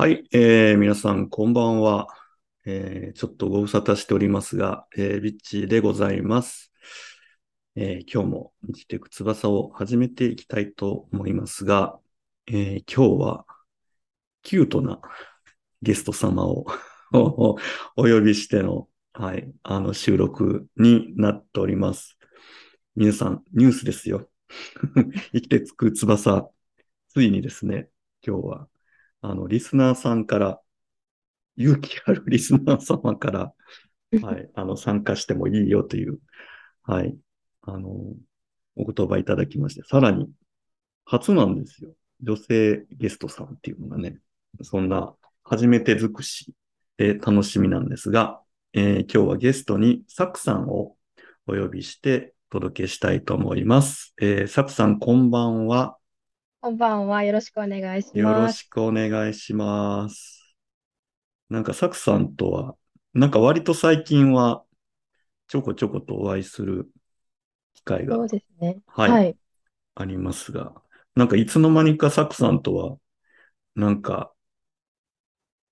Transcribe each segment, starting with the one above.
はい、えー皆さん、こんばんは。えーちょっとご無沙汰しておりますが、えービッチでございます。えー今日も生きていく翼を始めていきたいと思いますが、えー今日はキュートなゲスト様を お呼びしての、はい、あの収録になっております。皆さん、ニュースですよ。生きてつく翼、ついにですね、今日はあの、リスナーさんから、勇気あるリスナー様から、はい、あの、参加してもいいよという、はい、あの、お言葉いただきまして、さらに、初なんですよ。女性ゲストさんっていうのがね、そんな、初めて尽くしで楽しみなんですが、えー今日はゲストにサクさんをお呼びしてお届けしたいと思います。えーサクさん、こんばんは。こんばんは。よろしくお願いしよろます。しくお願いします。なんか、サクさんとは、なんか割と最近は、ちょこちょことお会いする機会がそうですね。はいはい。ありますが、なんかいつの間にかサクさんとは、なんか、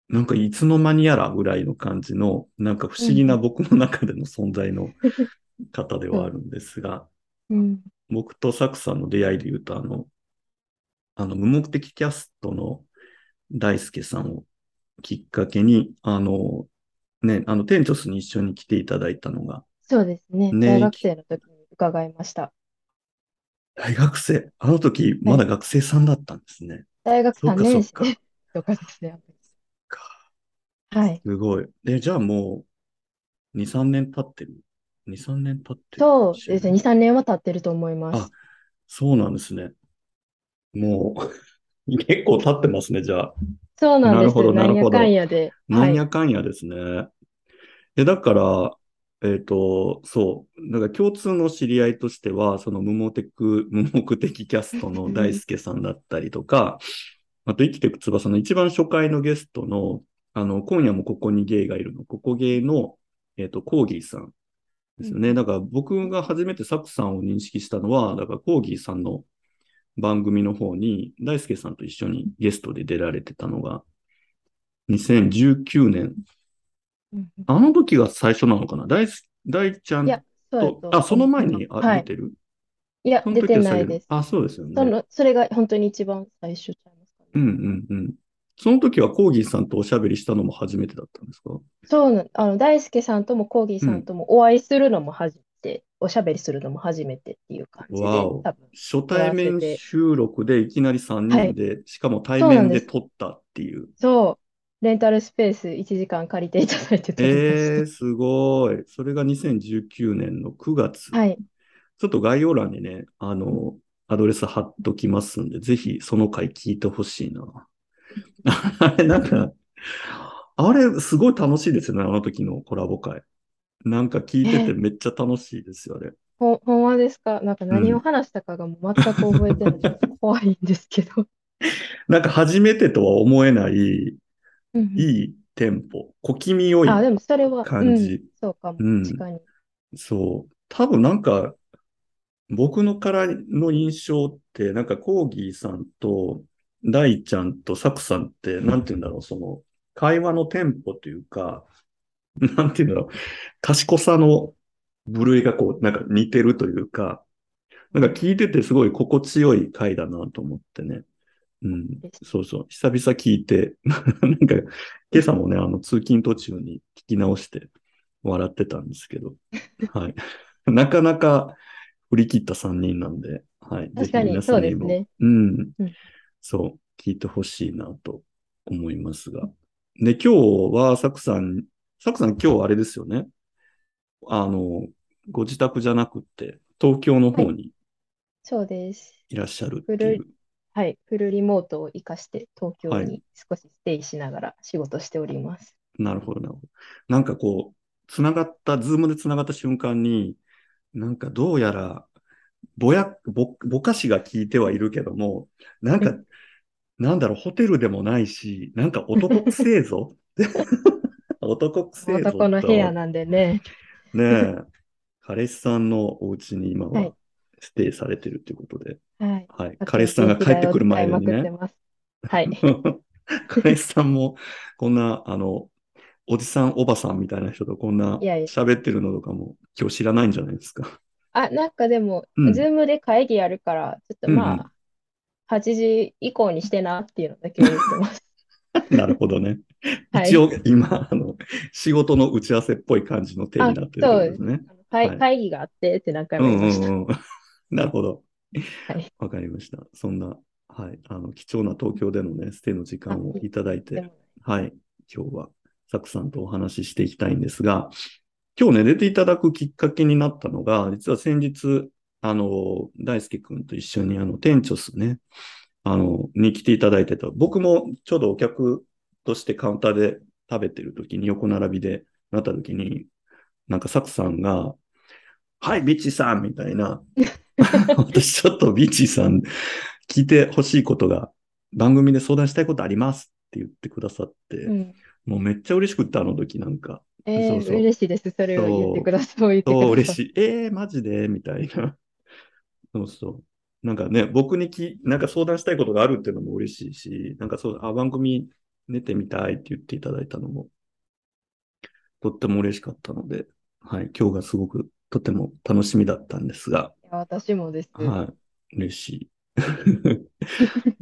なんかいつの間にやらぐらいの感じの、なんか不思議なうん僕の中での存在の方ではあるんですが、うん。僕とサクさんの出会いで言うと、あの、あの、無目的キャストの大輔さんをきっかけに、あの、ね、あの、テンチョスに一緒に来ていただいたのが、そうですね。ね大学生の時に伺いました。大学生、あの時、まだ学生さんだったんですね。大学3そっかそ年。生とかですね。かはい。すごい。え、じゃあもう、2、3年経ってる ?2、3年経ってるそうですね。2、ね。3年は経ってると思いまあす。、そうなんですね。もう、結構経ってますね、じゃあ。そうなんです。なるほど、ななんやかるほど。んやで。なんはい。やかんやですね。え、だから、えっと、そう。だから共通の知り合いとしては、その無目的、無目 的キャストの 大輔さんだったりとか、あと生きていく翼の一番初回のゲストの、あの、今夜もここにゲイがいるの、ここゲイの、えっと、コーギーさんですよね。だから僕が初めてサクさんを認識したのは、だからコーギーさんの番組の方に、大輔さんと一緒にゲストで出られてたのが、2019年うんあの時が最初なのかな？大す、大ちゃんと、とあ、その。前にあはい。出てる？いや、出てないです。あ、そうですよね。その、それが本当に一番最初ちゃいますかうんね。うんうん。その時はコーギーさんとおしゃべりしたのも初めてだったんですか？そうな、あの、大輔さんともコーギーうん。さんともお会いするのも初めて、おしゃべりするのも初めてっていう感じで。多分、初対面。収録でいきなり3はい。人で、しかも対面で。撮ったっていう。そう。レンタルスペース1時間借りていただいて撮りましえー、た。すごい。それが2019年の9月。はい。ちょっと概要欄にね、あの、アドレス貼っときますんで、ぜひその回聞いてほしいな。あれ、なんか、あれ、すごい楽しいですよね、あの時のコラボ会。なんか聞いててえ、めっちゃ楽しいですよ、あれ。ほ、ほんまですか？なんかう何をん。話したかがもう全く覚えてない 怖いんですけど。なんか初めてとは思えない、うんうん。いいテンポ、小気味良あ、いでもそれは、うん、感じ。そうかも。うん。確かに。そう。多分なんか、僕のからの印象って、なんかコーギーさんと大ちゃんとサクさんって、なんて言うんだろう、その、会話のテンポというか、なんて言うんだろう、賢さの部類がこう、なんか似てるというか、なんか聞いててすごい心地よい回だなと思ってね。うん。そうそう。久々聞いて、なんか、今朝もね、あの、通勤途中に聞き直して笑ってたんですけど、はい。なかなか振り切った3人なんで、はい。確かに、皆そうですね。うん、うん。そう、聞いてほしいなと思いますが。で、今日は、サクさん、サクさん今日あれですよね。あの、ご自宅じゃなくって、東京のはい。方にそうです。いらっしゃるフル、っていう。はい。フルリモートを活かして東京はい。に少しステイしながら仕事しております。なるほど、なるほど。なんかこう、つながった、 Zoomでつながった瞬間に、なんかどうやら、ぼや、ぼ、ぼかしが効いてはいるけども、なんか、なんだろう、ホテルでもないし、なんか男くせえぞ。男くせえぞ男の部屋と、なんでね。ねえ、彼氏さんのお家に今はステイされてるということで、はい。はい。あ彼氏さんが帰ってくる前にね。はい。金井さんも、こんな、あの、おじさん、おばさんみたいな人とこんな喋ってるのとかも今日知らないんじゃないですか。あ、なんかでも、うん Zoomで会議やるから、ちょっとうんうんまあ、8時以降にしてなっていうのだけ言ってます。なるほどね。はい一応、今、あの、仕事の打ち合わせっぽい感じの手になってるってことですね。はい会議があってって何回うんも言いました。うんうん。なるほど。はい。わかりました。そんな、はい、あの、貴重な東京でのね、ステイの時間をいただいて、はい、今日はサクさんとお話ししていきたいんですが、今日ね、出ていただくきっかけになったのが、実は先日、あの、大輔くんと一緒に、あの、店長スね、あの、に来ていただいてた。僕もちょうどお客としてカウンターで食べてる時に、横並びでなった時に、なんかサクさんが、はい、ビッチさんみたいな、私ちょっとビッチさん聞いてほしいことが、番組で相談したいことありますって言ってくださって、うん。もうめっちゃ嬉しくって、あの時なんか。えー、そうそう嬉しいです。それを言ってください。そう。嬉しい。えー、マジで？みたいな。そうそう。なんかね、僕にき、なんか相談したいことがあるっていうのも嬉しいし、なんかそう、あ、番組出てみたいって言っていただいたのも、とっても嬉しかったので、はい、今日がすごくとても楽しみだったんですが、私もです。はい、嬉しい。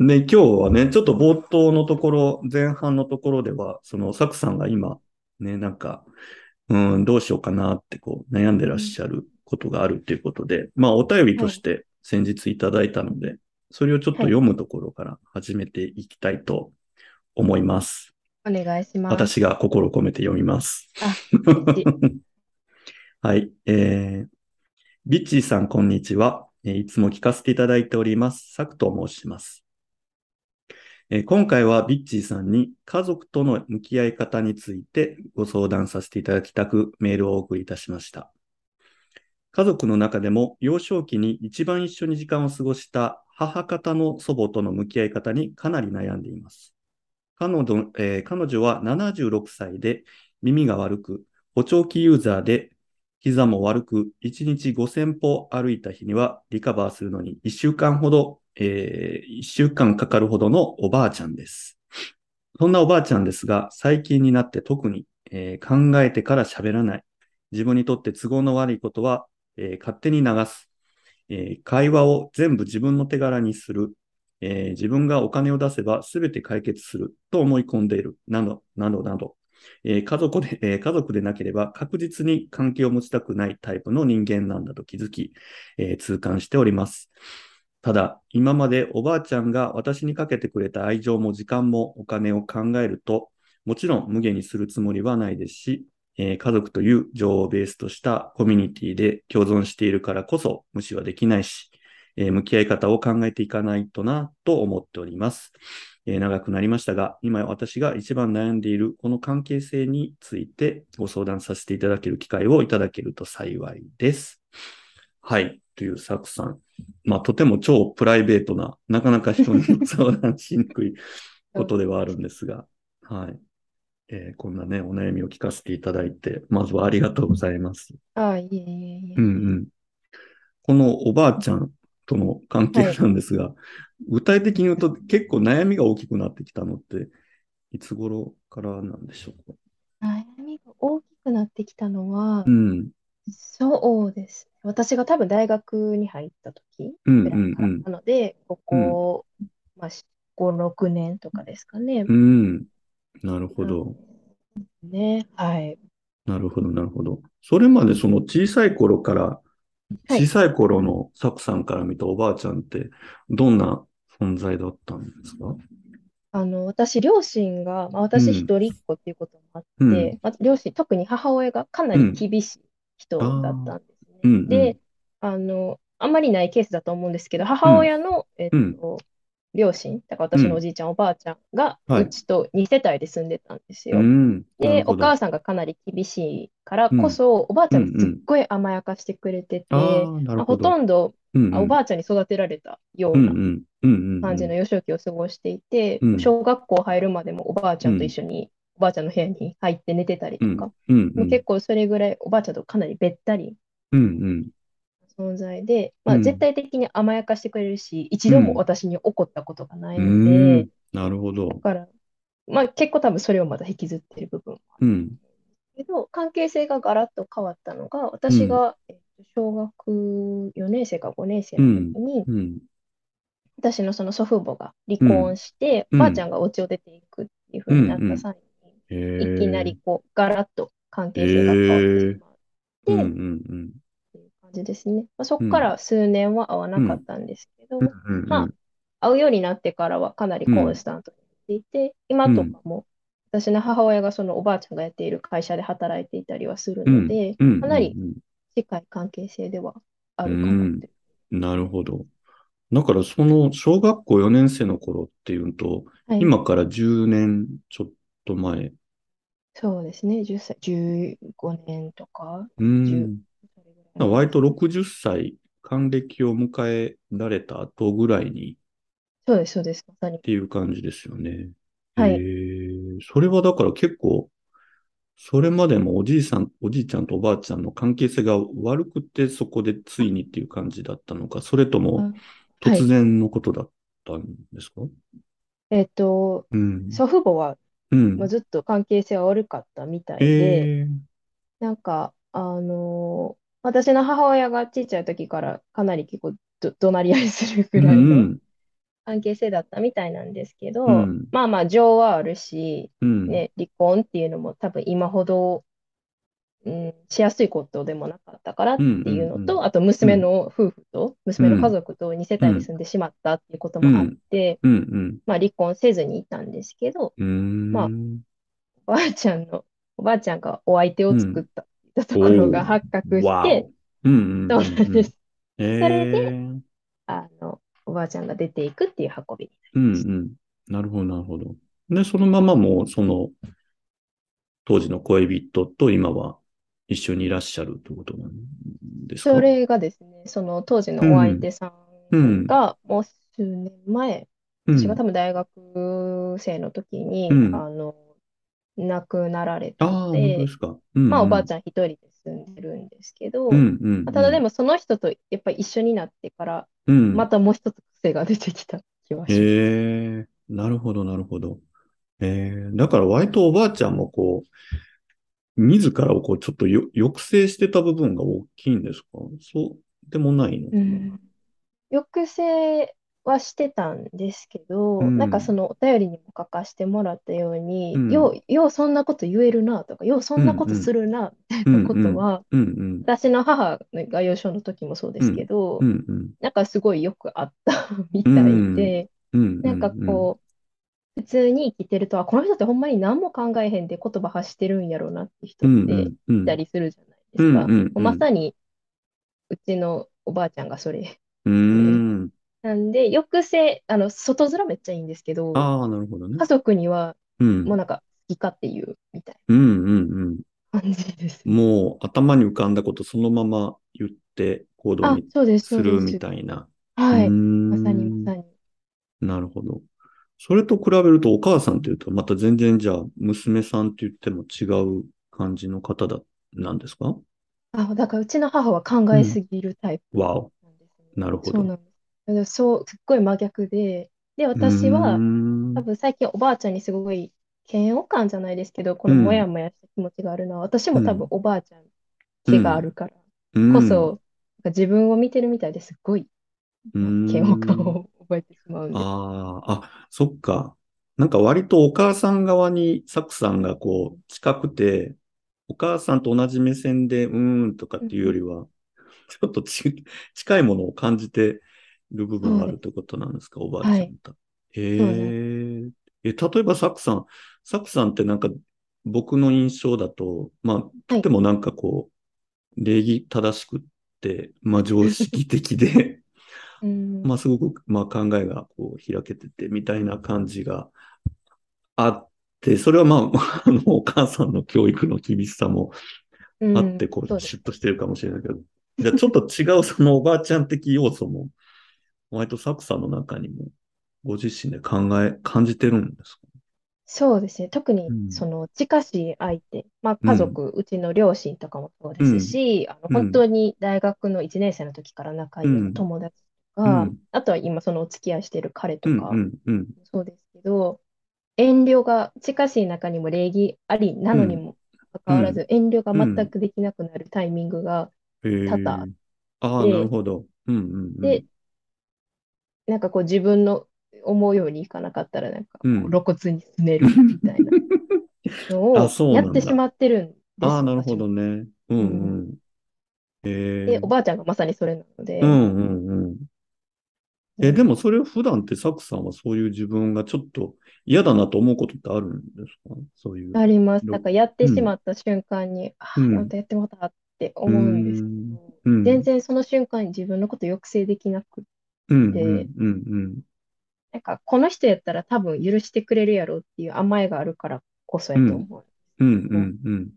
で、今日はね、ちょっと冒頭のところ、前半のところでは、その、サクさんが今、ね、なんか、うん、どうしようかなってこう悩んでらっしゃることがあるっていうことで、まあお便りとして先日いただいたので、それをちょっと読むところから始めていきたいと思います。お願いします。私が心を込めて読みます。はい。えー、ビッチーさん、こんにちは。えーいつも聞かせていただいております。サクと申します。えー今回はビッチーさんに家族との向き合い方についてご相談させていただきたくメールをお送りいたしました。家族の中でも幼少期に一番一緒に時間を過ごした母方の祖母との向き合い方にかなり悩んでいます。彼女,、えー彼女は76歳で耳が悪く、補聴器ユーザーで膝も悪く、1日5000歩歩いた日にはリカバーするのに1週間ほど、え1週間かかるほどのおばあちゃんです。そんなおばあちゃんですが、最近になって特に、えー考えてから喋らない。自分にとって都合の悪いことは、えー勝手に流す。えー会話を全部自分の手柄にする。えー自分がお金を出せば全て解決すると思い込んでいる。など、などなど。えー家族で、えー家族でなければ確実に関係を持ちたくないタイプの人間なんだと気づき、えー痛感しております。ただ、今までおばあちゃんが私にかけてくれた愛情も時間もお金を考えると、もちろん無限にするつもりはないですし、えー家族という情をベースとしたコミュニティで共存しているからこそ無視はできないし、えー向き合い方を考えていかないとなと思っております。えー長くなりましたが、今私が一番悩んでいるこの関係性についてご相談させていただける機会をいただけると幸いです。はい。というサクさん。まあ、とても超プライベートな、なかなか人に相談しにくいことではあるんですが、はい。えーこんなね、お悩みを聞かせていただいて、まずはありがとうございます。あ、いえいえいえ。うんうん。このおばあちゃんとの関係なんですが、具体的に言うと結構悩みが大きくなってきたのって、いつ頃からなんでしょうか？悩みが大きくなってきたのはう、ん。そうですね。私が多分大学に入った時らいからうんなので、ここ、まあ、5、6年とかですかね。うん。うん。なるほど。ね。はい。なるほど、なるほど。それまでその小さい頃から、はい小さい頃のサクさんから見たおばあちゃんって、どんな存在だったんですか？あの、私、両親が、まあ、私うん一人っ子っていうこともあって、うんまあ、両親、特に母親がかなり厳しい人だったんですね。うんうんで、あの、あんまりないケースだと思うんですけど、母親の、えっうんと、両親、だから私のおじいちゃん、おばあちゃんが、はい。うちと2世帯で住んでたんですよ。うん。なで、るほど。お母さんがかなり厳しいからこそ、おばあちゃんがすっごい甘やかしてくれてて、ああ、なまあほ。とんど、うんうん。あおばあちゃんに育てられたよううんなうん。うんうんうん。感じの幼少期を過ごしていて、うん。小学校入るまでもおばあちゃんと一緒に、おばあちゃんの部屋に入って寝てたりうんとか、うん。うんもう結構それぐらいおばあちゃんとかなりべったりうんうん存在で、まあ、うん絶対的に甘やかしてくれるし、一度も私に怒ったことがないのうでん、なるほどだ。から、まあ結構多分それをまだ引きずってる部分もあるうん。けど、関係性がガラッと変わったのが、うん。私が、えっと、小学4年生か5年生のうん。時に、うん。私のその祖父母が離うん。婚して、ばあちゃんがお家を出ていくっていうう風になっ。た際に、へいきなりえ。こう、ガラッと関へ係性が変わってしえ。まっうん。うて、じですね。まあ、そこからうん。数年は会わう。なかったんですけうん。ど、うん。まあ、会うようになってからはかなりうん。コンスタントになっていて、う今とん。かも私の母親がそのおばあちゃんがやっている会社で働いていたりはするうん。ので、うん。かなりうん。近い関係性ではあうるかなっん。て。なるほど。だからその小学校4年生の頃っていうと、はい。今から10年ちょっと前。そうですね。10歳、15年とか、う10、ん。割とですね。60歳、還暦を迎えられた後ぐらいにそうです、そうです。まさに。っていう感じですよね。はい。えー、それはだから結構、それまでもおじいさん、おじいちゃんとおばあちゃんの関係性が悪くて、そこでついにっていう感じだったのか、それとも突い。然のことだったんですか？えっと、うん。祖父母は、うまあ、ん。ずっと関係性は悪かったみたいで、えー、なんか、あのー私の母親がちっちゃい時からかなり結構ど、怒鳴り合いするうぐらいのん、関係性だったみたいなんですけうど、ん、まあまあ情はあるし、うん、ね、離婚っていうのも多分今ほど、うん、しやすいことでもなかったからっうん、ていうのうん、と、あと娘の夫婦と、う娘の家ん、族と2世帯にうん、住んでしまったっていうこともあっうん、て、うん、うん、まあ離婚せずにいたんですけど、うまあん、おばあちゃんの、おばあちゃんがお相手を作っうん、たったところが発覚しわて、お。うん、そううん、うん、うん。なんです。それで、えー、あの、おばあちゃんが出ていくっていう運びにうん、なりました。うん。なるほど、なるほど。で、そのままもう、その、当時の恋人と今は一緒にいらっしゃるということなんですか？それがですね、その当時うのお相ん、手さうんん、が、もう数年前、うん、私が多分大学生の時うに、ん。あの、亡くなられたのああ、で。うん、まあおうん、ばあちゃん一人で住んでるんですけうど、ん、うまん、あただうん、でもその人とやっぱり一緒になってから、うん。またもう一つ癖が出てきた気はします。へえ、なるほど、なるほど。えー、だから割とおばあちゃんもこう、自らをこうちょっとよ抑制してた部分が大きいんですか？そうでもないのかなうん。抑制はしてたんですけうど、なんかそん、のお便りにも書かせてもらったよううに、よん、う、ようそんなこと言えるなとか、ようそうん、んなことうん、するな、みたいうん、なこうん、とは、うん、うん、私の母が幼少の時もそうですけうん、ど、うん、うん、なんかすごいよくあったみうたいん、で、うん、なんかうん、こう、普通に生きてると、あ、この人ってほんまに何も考えへんで言葉発してるんやろうなって人うん、ってうん、いたりするじゃないでうん、すか。うん、もううん、まさに、うちのおばあちゃんがそれうで、ん。なんで、抑制、あの、外面めっちゃいいんですけど、ああ、なるほどね。家族にはう。もうんなんか好き勝手言うみたいうん、うん、うん。な感じですね。もう頭に浮かんだことそのまま言って行動あ、にそうです、するみそうです。たいな。うーはい。まさにまん。さに。なるほど。それと比べるとお母さんというとまた全然じゃあ娘さんって言っても違う感じの方だ、なんですか？あ、だからうちの母は考うん。えすぎるタイプわお。なんですね。なるほど。そうなんです。そう、すっごい真逆で、で、うー私は多ん。分最近おばあちゃんにすごい嫌悪感じゃないですけど、こうのモヤん。モヤした気持ちがあるのは、私うん。も多分おばあちゃんう気があん。るからうん。こそ、なんか自分を見てるみたいですっごい、うーなんか嫌悪感ん。を覚えてしまうんです。ああ、あ、そっか。なんか割とお母さん側にサクさんがこう近くて、お母さんと同じ目線でうーんとかっていうよりは、ちょっとち 近いものを感じてる部分があるってことなんですか、おばあはい。ちゃんと。そうなんです。へえ。え、例えばサクさん、サクさんってなんか僕の印象だと、まあ、とはい。てもなんかこう、礼儀正しくって、まあ常識的で、うん。まあすごく、まあ考えがこう開けててみたいな感じがあって、それはまあ、あの、お母さんの教育の厳しさもうん。あって、こう、シュッとしてるかもしれないけど、じゃあちょっと違うそのおばあちゃん的要素も、割とサクさんの中にも、ご自身で考え、感じてるんですか？そうですね。特うに、そん。の、近しい相手、まあ、うん。家族、うちの両親とかもそうですうん。し、あの、うん。本当に大学の1年生の時から仲ういい友達とうか、ん。あとは今、そのお付き合いしてる彼うん。とかうん。うん。もそうですけど、遠慮が、近しい中にも礼儀ありなのにもかかわらず、遠慮が全くできなくなるタイミングがへえ多々あっああ、てなるほど。うんうんうん。で、なんかこう自分の思うようにいかなかったら、なんかこうんう露骨にすねるみたいな のあ、をそうなんだ。やってしまってるんですああ、よ、なるほ。どね。うんう。うんん。へで、えおばあちゃんがまさにそれなのうで、んうんうん。え、うんでもそれを普段ってサクさんはそういう自分がちょっと嫌だなと思うことってあるんですか？そういう。あります。ろなんかやってうん。しまった瞬間に、ああ、うん。またやってもうたってう思うんですけん。ど、うん。全然その瞬間に自分のこと抑制できなくうん。うて、ん。うん。なんかこの人やったら多分許してくれるやろっていう甘えがあるからこそやとうん。思うん。うんうん。うん。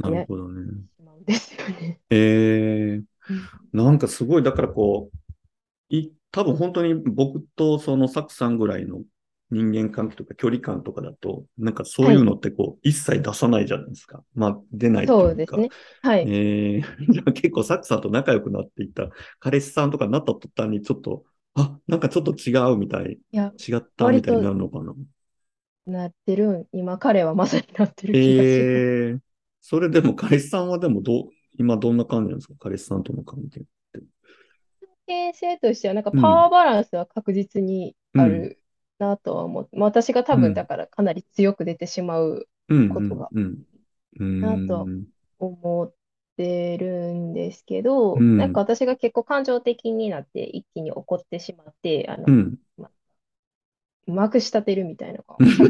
なるほどね。しまうんですよね。えー、うんなんかすごい、だからこう、い、多分本当に僕とそのサクさんぐらいの人間関係とか距離感とかだと、なんかそうはい。いうのってこう、一切出さないじゃないですか。まあ、出ないというか。そうですね。はい。えー、じゃあ結構サクさんと仲良くなっていった彼氏さんとかになった途端にちょっと、あ、なんかちょっと違うみたい、いや、違ったみ割たいになとるのかな。なってるん。今彼はまさになってる気がす。えー、それでも彼氏さんはでもどう、今どんな感じなんですか？彼氏さんとの関係って。関係性としては、なんかうん、パワーバランスは確実にうん、あるなとは思って、まあ、私が多うん、分だからかなり強く出てしまううん、ことがなと思ってるんですけうど、なんかん、私が結構感情的になって一気に怒ってしまって、あの、うん。ま、まくし立てるみたいな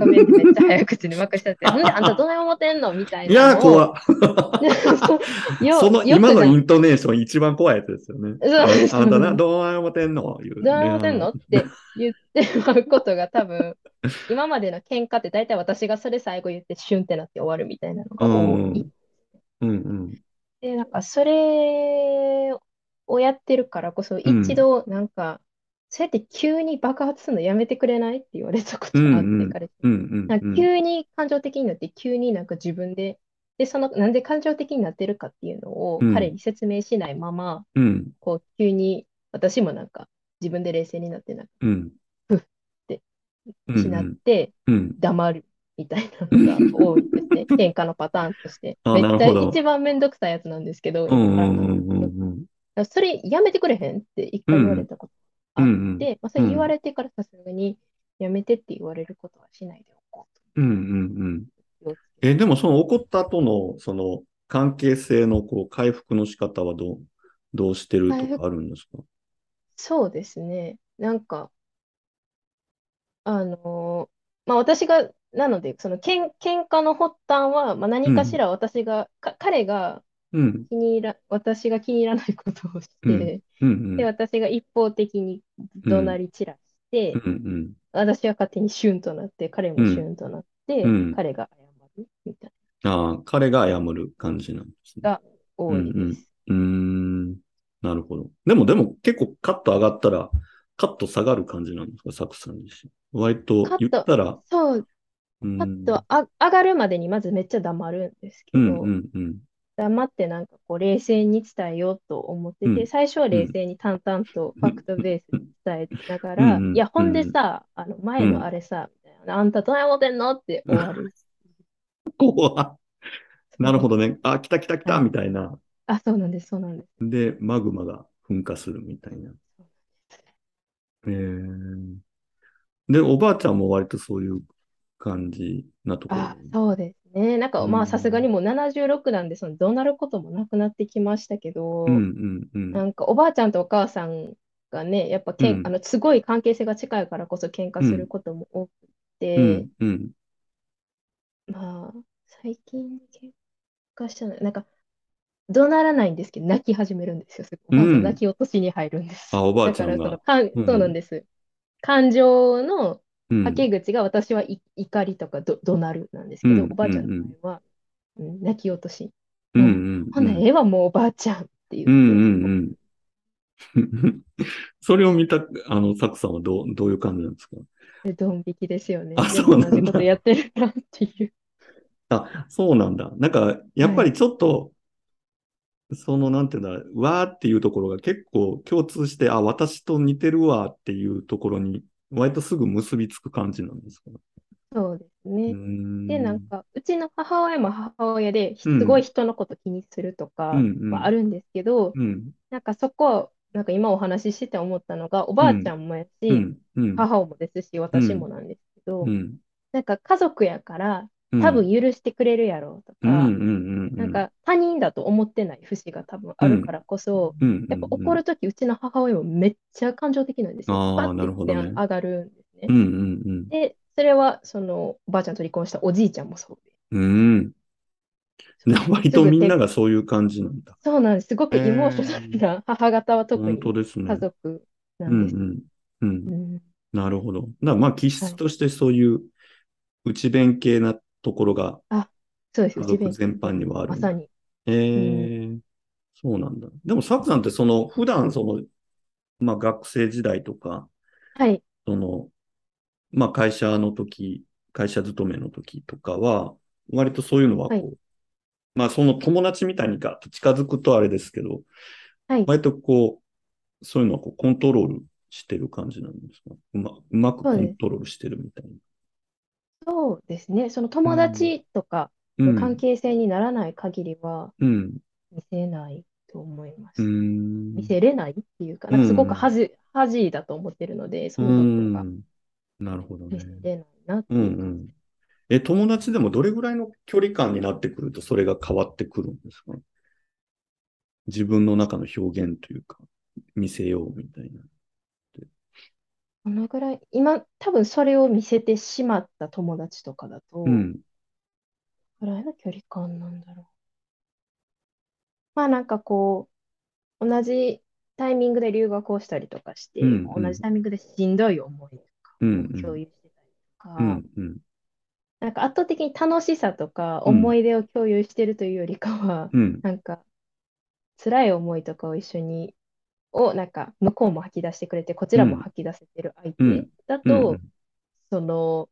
めっちゃ早口でまくし立てて、なんであんたどない思ってんのみたいいやー、なのを、怖っ。そその今のイ。ントネーション一番怖いやつですよね。あ、んたな。どう思ってんの？言う。どういや思ってんのっー、て言ってしまうことが多分、今までの喧嘩って大体私がそれ最後言ってシュンってなって終わるみたいなのうが多い。ん、うん、うん、で、なんかそれをやってるからこそ、う一ん、度なんか、そうやって急に爆発するのやめてくれない？って言われたこうん、とがあって、うん、彼なんかうん、急に感情的になって、急になんか自分で、で、その、なんで感情的になってるかっていうのをうん、彼に説明しないまま、うん、こう、急に私もなんか自分で冷静になって、なんか、うん、ふってうん、しなっうん、て、うん。黙るみたいなのが多いですね。喧嘩のパターンとして。あ、めっちゃなるほど。一番めんどくさいやつなんですけど、それやめてくれへんって一回言われうん、たこと。うん、あっうん、て、まあ、それ言わうん、れてからさすがにやめてって言われることはしないでおこううん、うん、うん。え、て。でもその怒った後の、その関係性のこう回復の仕方はどう、どうしてるとかあるんですか？そうですね。なんか、あのーまあ私が、なので、そのけん、喧嘩の発端は、まあ、う何かしん、ら私が、か、彼がうん、気に入ら、私が気に入らないことをしうん、て、うん、で、私が一方的に怒鳴うん、り散らしうて、ん、うん、私は勝手にシュンとなって、彼もシうん、ュンとなっうて、ん。彼が謝るみたいああ、彼が謝る感じなんですね。なのがう多いん、うん、です。うーん。なるほど。でも、でも結構カット上がったら、カット下がる感じなんですか、サクさん自身。割と言っカット、たら、そう、うカッん、トあ上がるまでにまずめっちゃ黙るんですけうん、うど、ん、うん、黙ってなんかこう冷静に伝えようと思ってて、うん、最初はうん、冷静に淡々とファクトベースで伝えながうら、いん、や、ほんうん、でさ、あのう前のあん。れさ、みたいな、あんたどない思ってんのって終わる。怖っなる。ほどね。あ、来た来た来たはい。みたいな。あ、そうなんです、そうなんです。で、マグマが噴火するみたいな。えー、で、おばあちゃんも割とそういう感じなところあ、に。そうですね。なんうかまあさすがにん、もう76なんで、その怒鳴ることもなくなってきましたけうん、ど、うん、うん、なんかおばあちゃんとお母さんがね、やっぱうけん、あん、の、すごい関係性が近いからこそ喧嘩うん、することも多くうて、ん、うん。まあ、最近喧嘩したの、なんか、怒鳴らないんですけど、泣き始めるんですよ。すうおばあちゃん泣ん。き落としに入るんです。あ、おばあだから、その、ちゃんが。かん、うそうなんん、です。感情のうん、はけ口が私はい怒りとかど怒鳴るなんですけど、おうん、うばあちゃんのん、場合は、うん、泣き落とし。うん、もう、うん、ほな、うん、ええわ、もうおばあちゃんって言うって、ん、うん。それを見た、あの、サクさんはどう、どういう感じなんですか？でドン引きですよね。あ、そうなん同じことだ。やってるなっていう。あ、そうなんだ。なんか、やっはい。ぱりちょっと、その、なんていうんだ、わーっていうところが結構共通して、あ、私と似てるわっていうところに、割とすぐ結びつく感じなんですか？そうですね。で、なんん。か、うちの母親も母親で、すごいうん。人のこと気にするとうかはあん。るんですけど、うん。なんかそこ、なんか今お話ししてて思ったのが、おばあちうん。ゃんもやし、うん。うん。母もですし、うん。私もなんですけど、うん。なんか家族やからうん。多分許してくれるやろうとうん。か、うん。なんか他人だと思ってない節が多分うん。あるからこそ、やっぱん。怒るときうちの母親もめっちゃ感情的なんですよ。バッああー、なて上がるんですね。で、それはそのおばあちゃんと離婚したおじいちゃんもそうで、うん。割とみんながそういう感じなんだ。そうなんです。すごくえイモーショナルえ、な母方は特に家。族なうん。んです。なるほど。だまあ気はい。質としてそういう内弁系なところがあ、そうです。家内族全般。にはある。まさに。うん。ええ、そうなんだ。でもサクさんってその普段その、まあ学生時代とか、はい。その、まあ会社の時、会社勤めの時とかは、割とそういうのははい。こう、まあその友達みたいにガッと近づくとあれですけど、はい。割とこう、そういうのはこうコントロールしてる感じなんですか？うま、うまくコン。トロールしてるみたいな。そうですね。その友うん。達とかの関うん。係性にならない限りはうん。見せないと思いまうす。見ん。せれないっていうか、うなんかすごくん。恥ず、恥だと思ってるので、うそのことがん。なるほどね。見せれないなっうんていう感じ。うん。え、友達でもどれぐらいの距離感になってくるとそれが変わってくるんですか？自分の中の表現というか、見せようみたいな。このぐらい、今、多分それを見せてしまった友達とかだと、うん。ぐらいの距離感なんだろう。まあなんかこう、同じタイミングで留学をしたりとかしうんて、同じうん。タイミングでしんどい思いとかを共ん。有してたりとか、うんうん。なんか圧倒的に楽しさとかうん。思い出を共有してるというよりかは、うん。なんか辛い思いとかを一緒に、をなんか向こうも吐き出してくれて、こちらもうん。吐き出せてる相うん。手だうん。うと、ん。その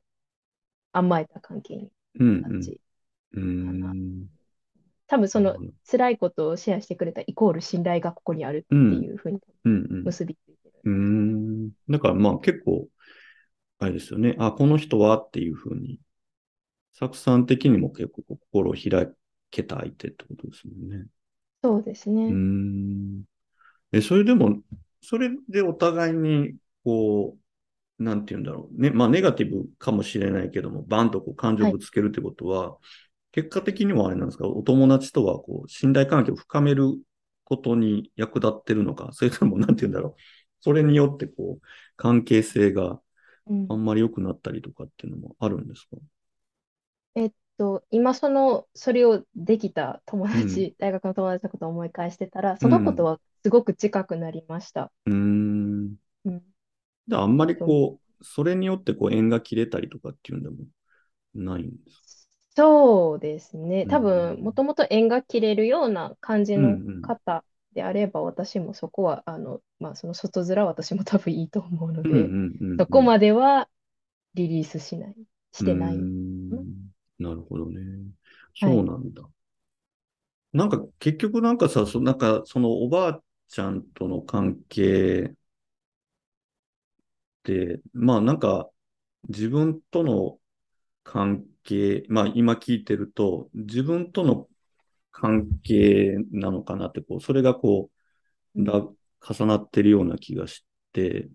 甘えた関係にうん。感じうかな。ん。多分その。辛いことをシェアしてくれたイコール信頼がここにあるってうん。いうふうにうん。結びついてる。うん。だからまあ結構、あれですよね。あ、この人はっていうふうに、サクさん的にも結構心を開けた相手ってことですもんね。そうですね。ん。え、それでも、それでお互いに、こう、なんて言うんだろう。ね、まあ、ネガティブかもしれないけども、バンとこう感情をはい。ぶつけるってことは、結果的にはあれなんですか、お友達とは、こう、信頼関係を深めることに役立ってるのか、それとも、なんて言うんだろう。それによって、こう、関係性がうん。あんまり良くなったりとかっていうのもあるんですか？えっと、今その、それをできた友うん。達、大学の友達のことを思い返してたら、そのことうん。はすごく近くなりました。うーん。うん。で、あんまりとこう、それによってこう縁が切れたりとかっていうんでもないんですか？そうですね。う多分、もん。ともと縁が切れるような感じのん。方であれば、私もそこは、あの、まあ、その外面は私も多分いいと思うので、そこまではリリースしない、してない。ん。なるほどね。はい。そうなんだ。なんか結局なんかさ、そなんかそのおばあちゃんとの関係って、まあなんか自分との関係、まあ今聞いてると、自分との関係なのかなって、こう、それがこう、うんだ重なってるような気がして、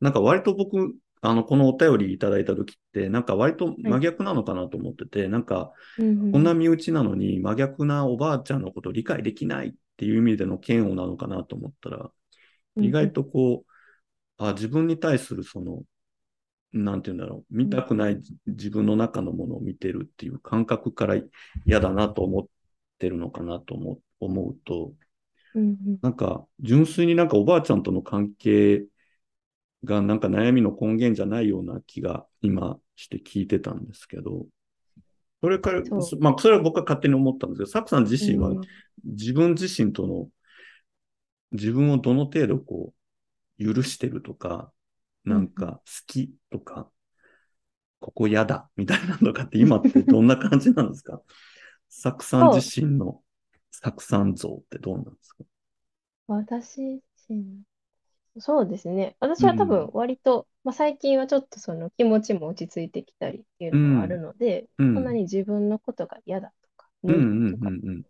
なんか割と僕、あの、このお便りいただいた時って、なんか割とはい。真逆なのかなと思ってて、なんか、うんうんこんな身内なのに真逆なおばあちゃんのことを理解できないっていう意味での嫌悪なのかなと思ったら、意外とこう、あ、自分に対するその、なんて言うんだろう、見うんたくない自分の中のものを見てるっていう感覚から嫌だなと思ってるのかなと思思うと、なんか純粋になんかおばあちゃんとの関係がなんか悩みの根源じゃないような気が今して聞いてたんですけど、それから、そまあ、それは僕は勝手に思ったんですけど、サクさんう。自身はうん。自分自身との、自分をどの程度こう、許してるとか、なんか好きとか、ここ嫌だみたいなのとかって今ってどんな感じなんですか？サクさん自。身のサクさん像ってどうなんですか？私自身、そうですね。私は多分うん。割とまあ、最近はちょっとその気持ちも落ち着いてきたりっていううのがあるん、ので、うそんなにん、自分のことが嫌だとか、うん、う無理とん、か、うん、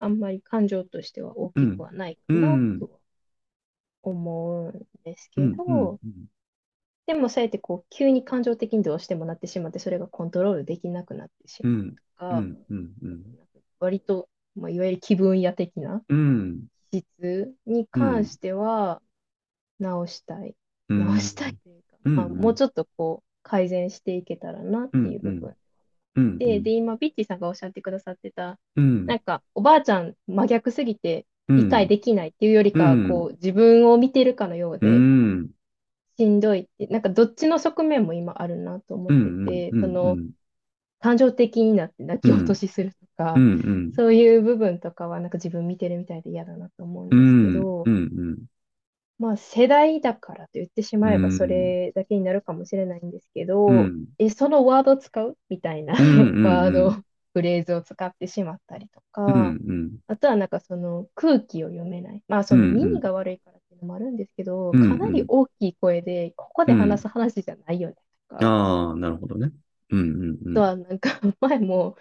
あんまり感情としては大うん、きくはないかうなん、とは思うんですうん、うん、けど、でもそうやってこう急に感情的にどうしてもなってしまって、それがコントロールできなくなってしまうとか、ん、うん、うん、割と、まあ、いわゆる気分屋的なうん、質にうん、関しては直したい。う直したいん、というか、うん、まあ、うん、もうちょっとこう改善していけたらなっうん、ていう部分。うん、うで、で、ん、今、ビッチーさんがおっしゃってくださってた、うん、なんか、おばあちゃん真逆すぎて理解うん、できないっていうよりうかは、こん、う、自分を見てるかのよううで、ん、しんどいって、なんか、どっちの側面も今あるなと思うってん、て、うん、うその、ん、感情的になって泣き落とうん、しするとか、そういう部分とかは、なんか自分見てるみたいで嫌だなと思うんうですけん、ど、うん、まあ、世代だからと言ってしうまえばそん、れだけになるかもしれないんですけうど、ん、え、そのワード使うみたいなうん、ワード、うん、フレーズを使ってしまったりとうん、か、うん、あとはなんかその空気を読めない。まあそうん、のうん、耳が悪いからっていうのもあるんですけど、うん、かなうん、り大きい声で、ここで話す話じゃないよねとか、ああ、なるほどね。うん、うん、うあとん、はなんか前も、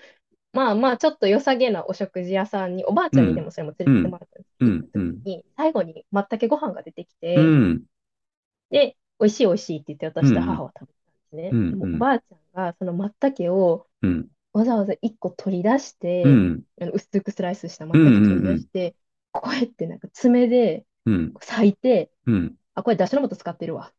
まあまあちょっと良さげなお食事屋さんに、おばあちゃんにでうん、もそれも連れてってうん、もらったんです。うん、行ったうん、時に、最後にまったけご飯が出てきて、うん、で、美味しい美味しいって言って私とうん、母は食べたん。ですね。おうん、ばあちゃんがそのまったけをうん、わざわざ1個取り出して、薄くスライスしたまうん、ったけ取りうん、出して、こうやってなんか爪でうん、裂いて、うん、あ、これだしの素使ってるわ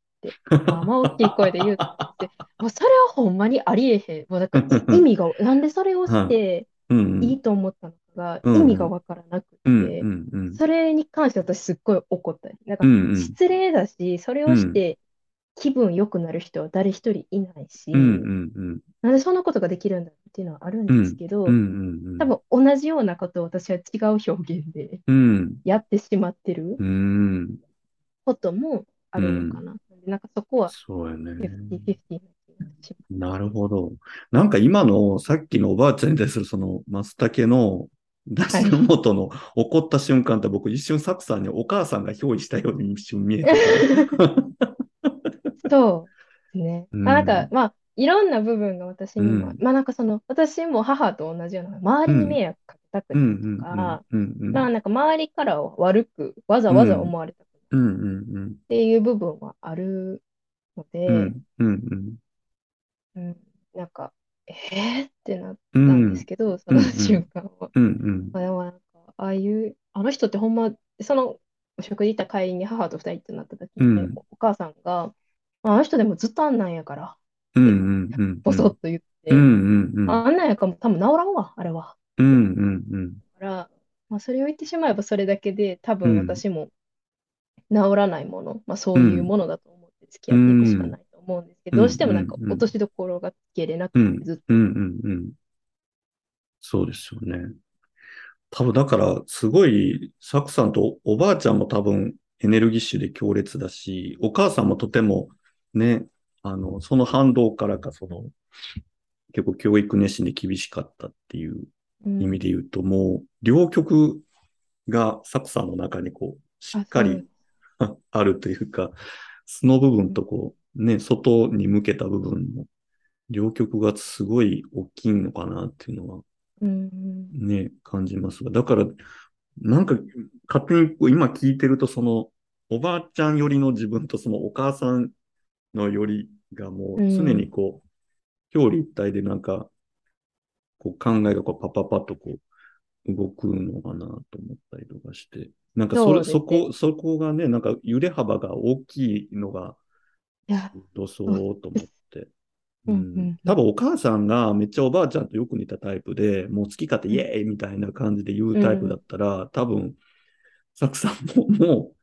まあまあ大きい声で言ったんです。もうそれはほんまにありえへん。もうなんかい意味が、なんでそれをしはい。てうん、いいと思ったのかがうん、意味がうん、わからなくうん、うて、ん、うん、それに関して私すっごい怒ったり。なんかうん、失礼だし、それうん、をして気分良くなる人は誰一人いないうん、し、うん、なんでそんなことができるんだっていうのはあるんですうん、うん、けど、うん、多分同じようなことを私は違う表現でうん、やってしまってるうん、こともあうん、るのかな。なんかそこはそうやね。50-50なるほど。なんか今のさっきのおばあちゃんに対するその松茸の出はい。汁の素の怒った瞬間って僕一瞬サクさんにお母さんが憑依したように一瞬見えた。そうですね。うまあなんか、ん、まあ、いろんな部分が私にも、うん、まあなんかその、私も母と同じような、周りにうん、迷惑かけたくないとか、まあなんか周りから悪くわざわざうん、思われたくないっうん、うん、ていう部分はあるので、うん、うん、うん、なんか、えーってなったんですうん、けど、そうん、のうん、瞬間は。うん、うん、まあ、でもなんか、ああいう、あの人ってほんま、そのお食事行った帰りに母と二人ってなった時うん、おお母さんが、あの人でもずっとあんなんやから、うん、うってん、うん、うん、ボソッと言っうん、て、うん、ああんなんやから多分治らんわ、あれは。うん、うん、だから、まあ、それを言ってしまえばそれだけで多分うん、私も治らないもの、まあ、そういううん、ものだと思って付きう合っていくしかん、ないと思うんですけど、どうしうん、てもなんかうん、落としどころがつけれなくて、うん、ずっと。うん、うん、そうですよね。多分だから、すごい、サクさんとおばあちゃんも多分エネルギッシュで強烈だし、お母さんもとてもね、あの、その反動からか、その、結構教育熱心で厳しかったっていう意味うん。で言うと、もう、両極がサクさんの中にこう、しあ、っかり。あるというか、素の部分うん。とこう、ね、外に向けた部分の両極がすごい大きいのかなっていうのはうん。ね、感じますが。だから、なんか、勝手にこう今聞いてると、その、おばあちゃん寄りの自分とそのお母さんの寄りがもう常にうん。こう、表裏一体でなんか、こう考えがこうパパパッとこう動くのかなと思ったりとかして。なんかそれ、そこ、そこがね、なんか揺れ幅が大きいのがどそうと思っ。て。うん。ううん。ん。うん。多分お母さんがめっちゃおばあちゃんとよく似たタイプで、もう好き勝手イうん。エーイみたいな感じで言ううタイプだっん。たら、多分、サクさんも、も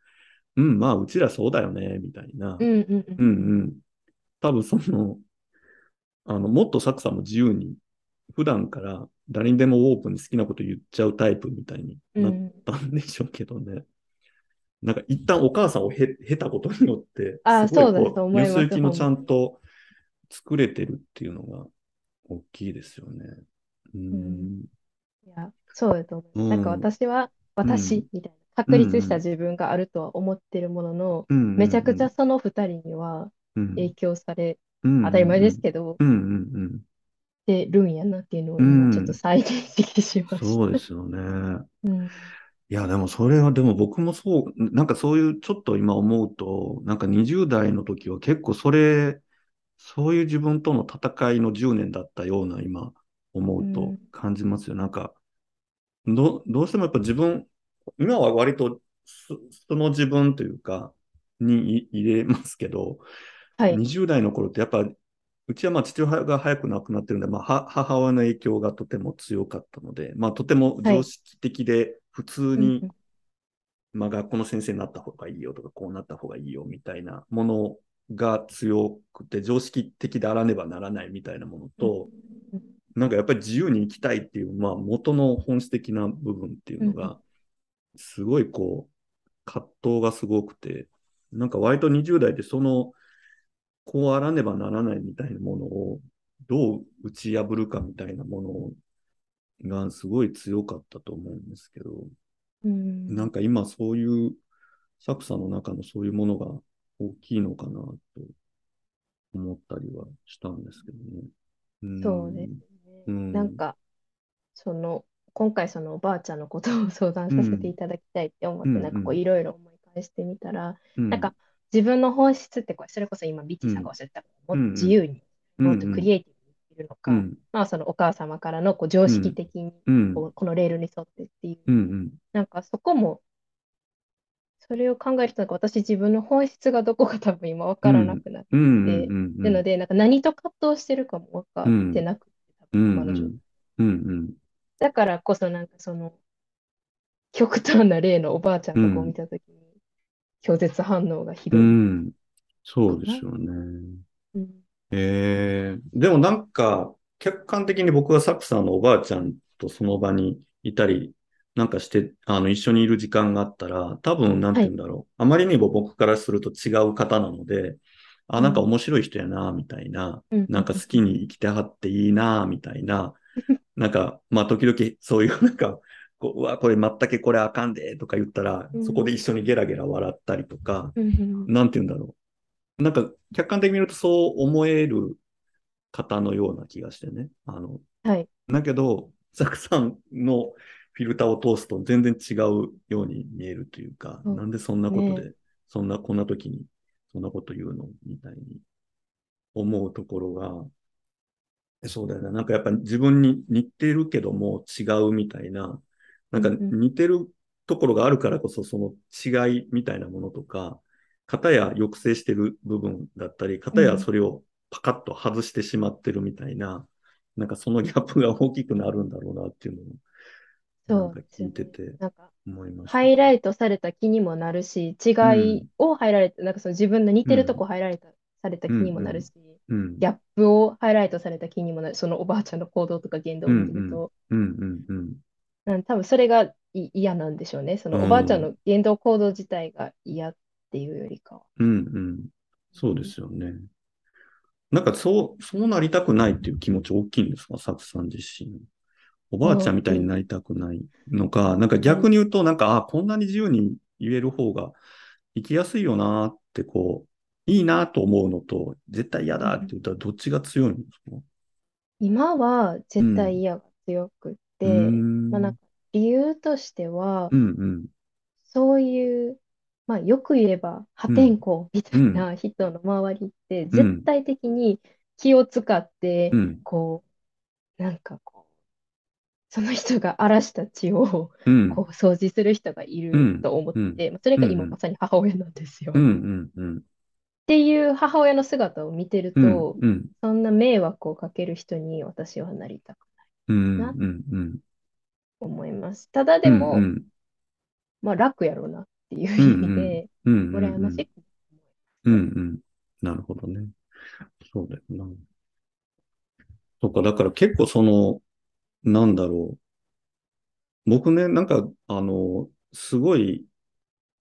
う、うん、まあ、うちらそうだよね、みたいな。うん。うん。ううんん。うん。多分その、あの、もっとサクさんも自由に、普段から誰にでもオープンに好きなこと言っちゃうタイプみたいになっうん。たんでしょうけどね。なんか一旦お母さんをへ経たことによって、すあ、そうだと思います、そ行きのちゃほんと作れてるっていうのが大きいですよね。ううん。ん。いや、そうだと思います。なんかうん。私はうん。私みたいなうん。確立したうん。自分があるとは思ってるものの、うん。めちゃくちうん。ゃその二人にはうん。影響され、うん当たり前ですけど、うんうんうん。てるんやなっていうのをうん今ちょっと再認識しました。そうですよね。うん。いや、でもそれは、でも僕もそう、なんかそういう、ちょっと今思うと、なんか20代の時は結構それ、そういう自分との戦いの10年だったような今思うとうん感じますよ。なんか、ど、どうしてもやっぱ自分、今は割とそその自分というか、にい入れますけど、はい。20代の頃ってやっぱ、うちはまあ父親が早く亡くなってるんで、まあ、は母親の影響がとても強かったので、まあ、とても常識的で普通に、うんまあ、学校の先生になった方がいいよとか、こうなった方がいいよみたいなものが強くて、常識的であらねばならないみたいなものと、うんなんかやっぱり自由に生きたいっていう、まあ、元の本質的な部分っていうのうんが、すごいこう、葛藤がすごくて、なんか割と20代でその、こうあらねばならないみたいなものを、どう打ち破るかみたいなものがすごい強かったと思うんですけど、うん。なんか今そういう、サクさんの中のそういうものが大きいのかなと思ったりはしたんですけどね。うん。そうですね。うん。なんか、その、今回そのおばあちゃんのことを相談させていただきたいって思って、うんなんかこううんいろいろ思い返してみたら、うん。なんか自分の本質ってこれ、それこそ今ビッチーさんがおっしゃった、もっと自由に、もっとクリエイティブに生きるのか、うんまあそのお母様からのこう常識的にうん。こうこのレールに沿ってっていう、なんかそこも、それを考えると、なんか私自分の本質がどこか多分今分からなくなって、うんうんうんうんなので、なんか何と葛藤してるかも分かってなくて、多うん分今の状態。だからこそなんかその極端な例のおばあちゃんとかを見たときに拒絶反応がひうどい。んそうですよね。うんえー、でもなんか、客観的に僕がサクさんのおばあちゃんとその場にいたり、なんかして、あの、一緒にいる時間があったら、多分、なんて言うんだろう。あまりにも僕からすると違う方なので、あ、なんか面白い人やな、みたいな、うんなんか好きに生きてはっていいな、みたいな、なんか、まあ、時々そういう、なんか、こううわ、これ全くこれあかんで、とか言ったらう、んそこで一緒にゲラゲラ笑ったりとか、うんうんなんて言うんだろう。なんか、客観的に見るとそう思える方のような気がしてね。あの、はい。だけど、サクさんのフィルターを通すと全然違うように見えるというか、そうなんでそんなことで、ねそんな、こんな時にそんなこと言うのみたいに思うところが、えそうだよね。なんかやっぱ自分に似てるけども違うみたいな、なんかうんうん似てるところがあるからこそその違いみたいなものとか、片や抑制してる部分だったり、片やそれをパカッと外してしまってるみたいな、なんかそのギャップが大きくなるんだろうなっていうのを、なんか聞いててなんか、思いました。ハイライトされた気にもなるし、違いをハイライト、なんかその自分の似てるとこハイライトされた気にもなるし、うん。ギャップをハイライトされた気にもなる、そのおばあちゃんの行動とか言動を見てると、うんうんうん。うん、多分それがい嫌なんでしょうね。そのおばあちゃんの言動行動自体が嫌っていうよりかは。うんうん。そうですよね。なんかそう、そうなりたくないっていう気持ち大きいんですか、サクさん自身。おばあちゃんみたいになりたくないのか、なんか逆に言うと、なんか、あ、こんなに自由に言える方が生きやすいよなって、こう、いいなと思うのと、絶対嫌だって言ったらどっちが強いんですか？今は絶対嫌が強くって、うーんまあなんか理由としては、うんうん。そういう、まあよく言えば破天荒みたいな人の周りって絶対的に気を使って、うんこう、なんかこう、その人が荒らした血をうん。こう掃除する人がいると思って、まあそれが今うんまさに母親なんですよ。うんっうんうん。ていう母親の姿を見てるうんと、うんそんな迷惑をかける人に私はなりたくうんなうんうん。と思います。ただでも、うんうんまあ楽やろうなっていううん意味で、うんうんうん羨ましくうんうん。なるほどね。そうだよな。そっか、だから結構その、なんだろう。僕ね、なんか、あの、すごい、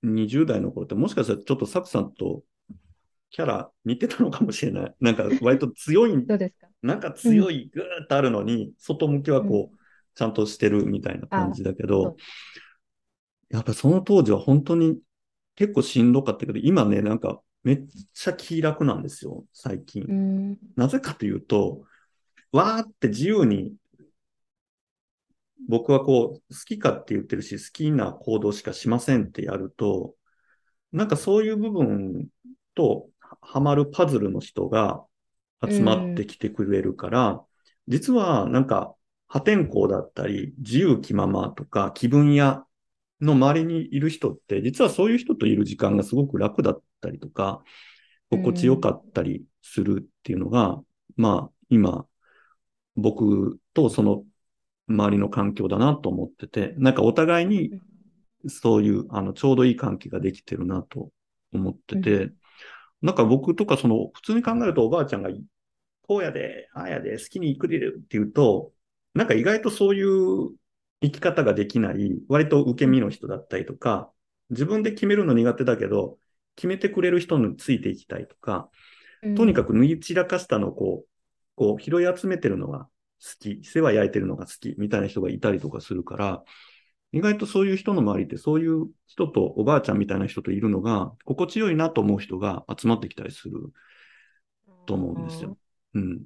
20代の頃って、もしかしたらちょっとサクさんとキャラ似てたのかもしれない。なんか、割と強い、どうですか？なんか強い、ぐーっとあるのに、外向きはこう、ちゃんとしてるみたいな感じだけそどう、やっぱその当時は本当に結構しんどかったけど、今ね、なんかめっちゃ気楽なんですよ、最近。うん。なぜかというと、わーって自由に、僕はこう、好きかって言ってるし、好きな行動しかしませんってやると、なんかそういう部分とははまるパズルの人が集まってきてくれるから、実はなんか破天荒だったり、自由気ままとか気分屋の周りにいる人って、実はそういう人といる時間がすごく楽だったりとか、心地よかったりするっていうのが、まあ今、僕とその周りの環境だなと思ってて、なんかお互いにそういう、あの、ちょうどいい関係ができてるなと思ってて、なんか僕とかその、普通に考えるとおばあちゃんが、こうやで、ああやで、好きに生きれるっていうと、なんか意外とそういう生き方ができない、割と受け身の人だったりとか、自分で決めるの苦手だけど、決めてくれる人についていきたいとか、とにかく脱ぎ散らかしたのをこう、こう拾い集めてるのが好き、世話焼いてるのが好きみたいな人がいたりとかするから、意外とそういう人の周りってそういう人とおばあちゃんみたいな人といるのが心地よいなと思う人が集まってきたりすると思うんですよ。うん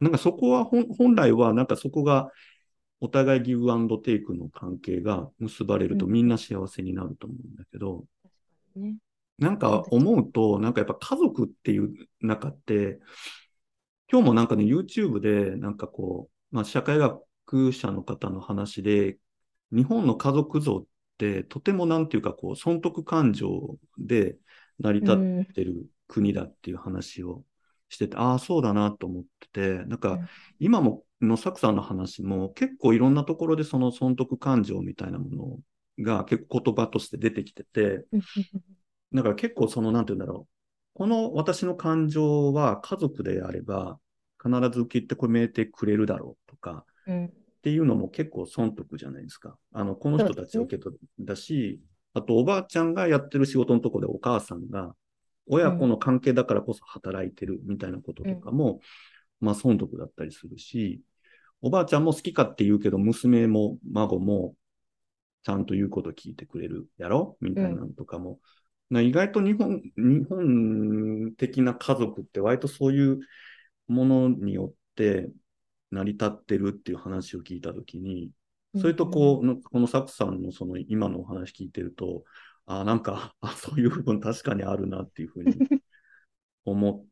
なんかそこは本本来はなんかそこがお互いギブアンドテイクの関係が結ばれるとうんみんな幸せになると思うんだけど。なんか思うと、なんかやっぱ家族っていう中って、今日もなんかね、YouTube で、なんかこう、まあ、社会学者の方の話で、日本の家族像って、とてもなんていうか、こう、損得感情で成り立ってる国だっていう話をしてて、ああ、そうだなと思ってて、なんかうん、今も、のサクさんの話も結構いろんなところでその損得感情みたいなものが結構言葉として出てきてて、うん。だから結構その、なんて言うんだろう。この私の感情は家族であれば必ず受け止めてくれるだろうとかうんっていうのも結構損得じゃないですか。あの、この人たちは受け取だし、あとおばあちゃんがやってる仕事のところでお母さんが親子の関係だからこそ働いてるみたいなこととかも、まあ損得だったりするし、おばあちゃんも好きかって言うけど、娘も孫もちゃんと言うこと聞いてくれるやろ？みたいなのとかも、な意外と日本、日本的な家族って割とそういうものによって成り立ってるっていう話を聞いたときに、それとこう、のこのサクさんのその今のお話聞いてると、あなんか、あ、そういう部分確かにあるなっていうふうに思っ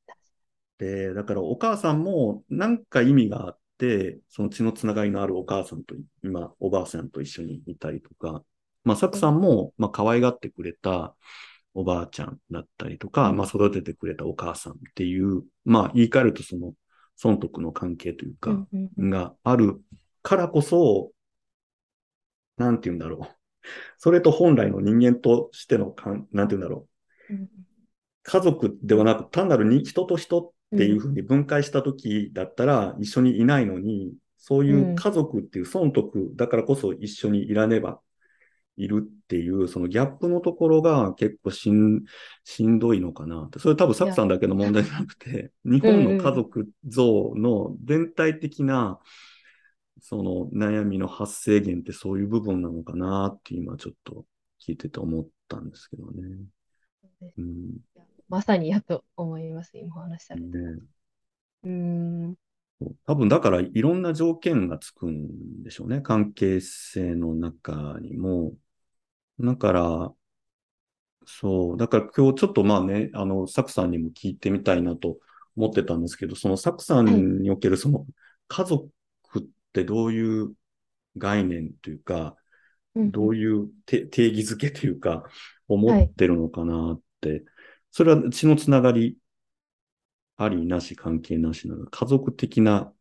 て、だからお母さんもなんか意味があって、その血のつながりのあるお母さんと今、おばあさんと一緒にいたりとか、まあ、サクさんも、まあ、可愛がってくれたおばあちゃんだったりとか、うんまあ、育ててくれたお母さんっていう、まあ、言い換えるとその、損得の関係というか、があるからこそ、なんて言うんだろう。それと本来の人間としてのかん、なんて言うんだろう。うん家族ではなく、単なるに人と人っていうふうに分解した時だったら一緒にいないのに、そういう家族っていう損得だからこそ一緒にいらねばいるっていう、そのギャップのところが結構しんしんどいのかなって。それ多分サクさんだけの問題じゃなくて、日本の家族像の全体的な、その悩みの発生源ってそういう部分なのかなって今ちょっと聞いてて思ったんですけどね。うん。まさにやと思います、今お話しされて。ねうーん。多分だからいろんな条件がつくんでしょうね。関係性の中にも。だから、そう。だから今日ちょっとまあね、あの、サクさんにも聞いてみたいなと思ってたんですけど、そのサクさんにおけるその家族ってどういう概念というか、どういうて定義づけというか、思ってるのかなって。それは血のつながりありなし関係なしなの家族的な、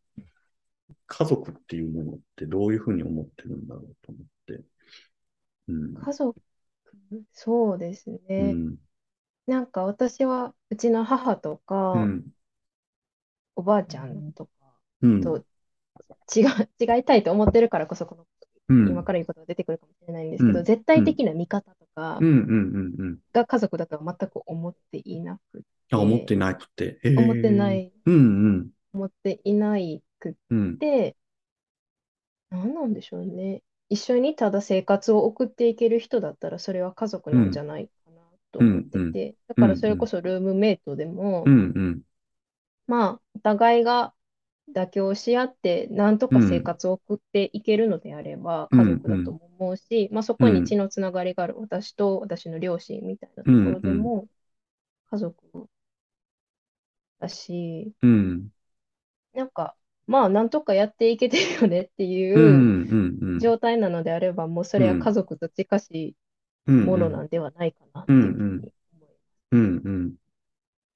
家族っていうものってどういうふうに思ってるんだろうと思って。うん。家族、そうですうね。ん。なんか私は、うちの母とか、うん。おばあちゃんとかうん。と違う、違いたいと思ってるからこそ、この、うん。今から言うことが出てくるかもしれないんですけど、うん絶対的な味方とかうん。うん。うん。うん。が家族だとは全く思っていなくあ、思ってなくて。思ってな。い、うん。うん。思っていないくうん。て、何なんでしょうね。一緒にただ生活を送っていける人だったら、それは家族なんじゃないかなっと思ってうんて、だからそれこそルームメイトでも、うんうん。まあ、お互いが妥協し合って、なんとか生活を送っていけるのであれば、うん家族だとも思うし、まあ、そこに血のつながりがある私と私の両親みたいなところでも、家族だし、うん。なんか、まあ、なんとかやっていけてるよねってうんいう。状態なのであれば、もうそれは家族と近しいうんものなんではないかなっていうふうに思います。うんうん。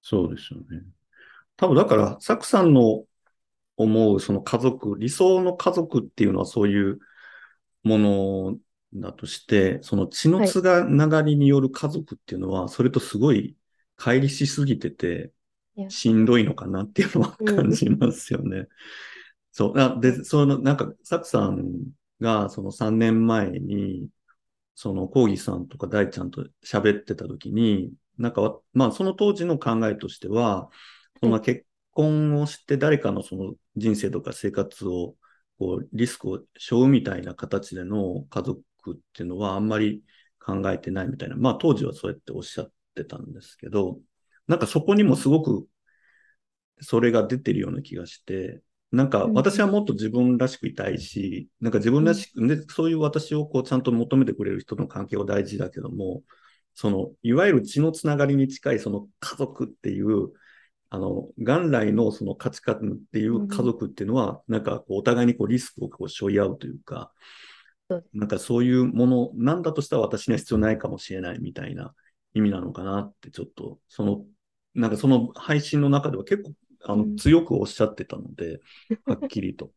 そうですよね。多分だから、サクさんの思うその家族、理想の家族っていうのはそういうものだとして、その血のつながりによる家族っていうのは、それとすごい乖離しすぎててしんどいのかなっていうのはうん感じますよね。そう。あで、その、なんか、サクさんがその3年前に、そのコーギーさんとか大ちゃんと喋ってた時に、なんかわ、まあその当時の考えとしては、その結婚をして誰かのその人生とか生活を、こう、リスクを背負うみたいな形での家族っていうのはあんまり考えてないみたいな。まあ当時はそうやっておっしゃってたんですけど、なんかそこにもすごくそれが出てるような気がして、なんかうん。私はもっと自分らしくいたいし、なんか自分らしく、で、そういう私をこうちゃんと求めてくれる人の関係は大事だけども、その、いわゆる血のつながりに近いその家族っていう、あの、元来のその価値観っていう家族っていうのは、なんかこうお互いにこうリスクをこう背負い合うというかなんかそういうもの、なんだとしたら私には必要ないかもしれないみたいな意味なのかなってちょっと、その、なんかその配信の中では結構あのうん強くおっしゃってたので、はっきりと。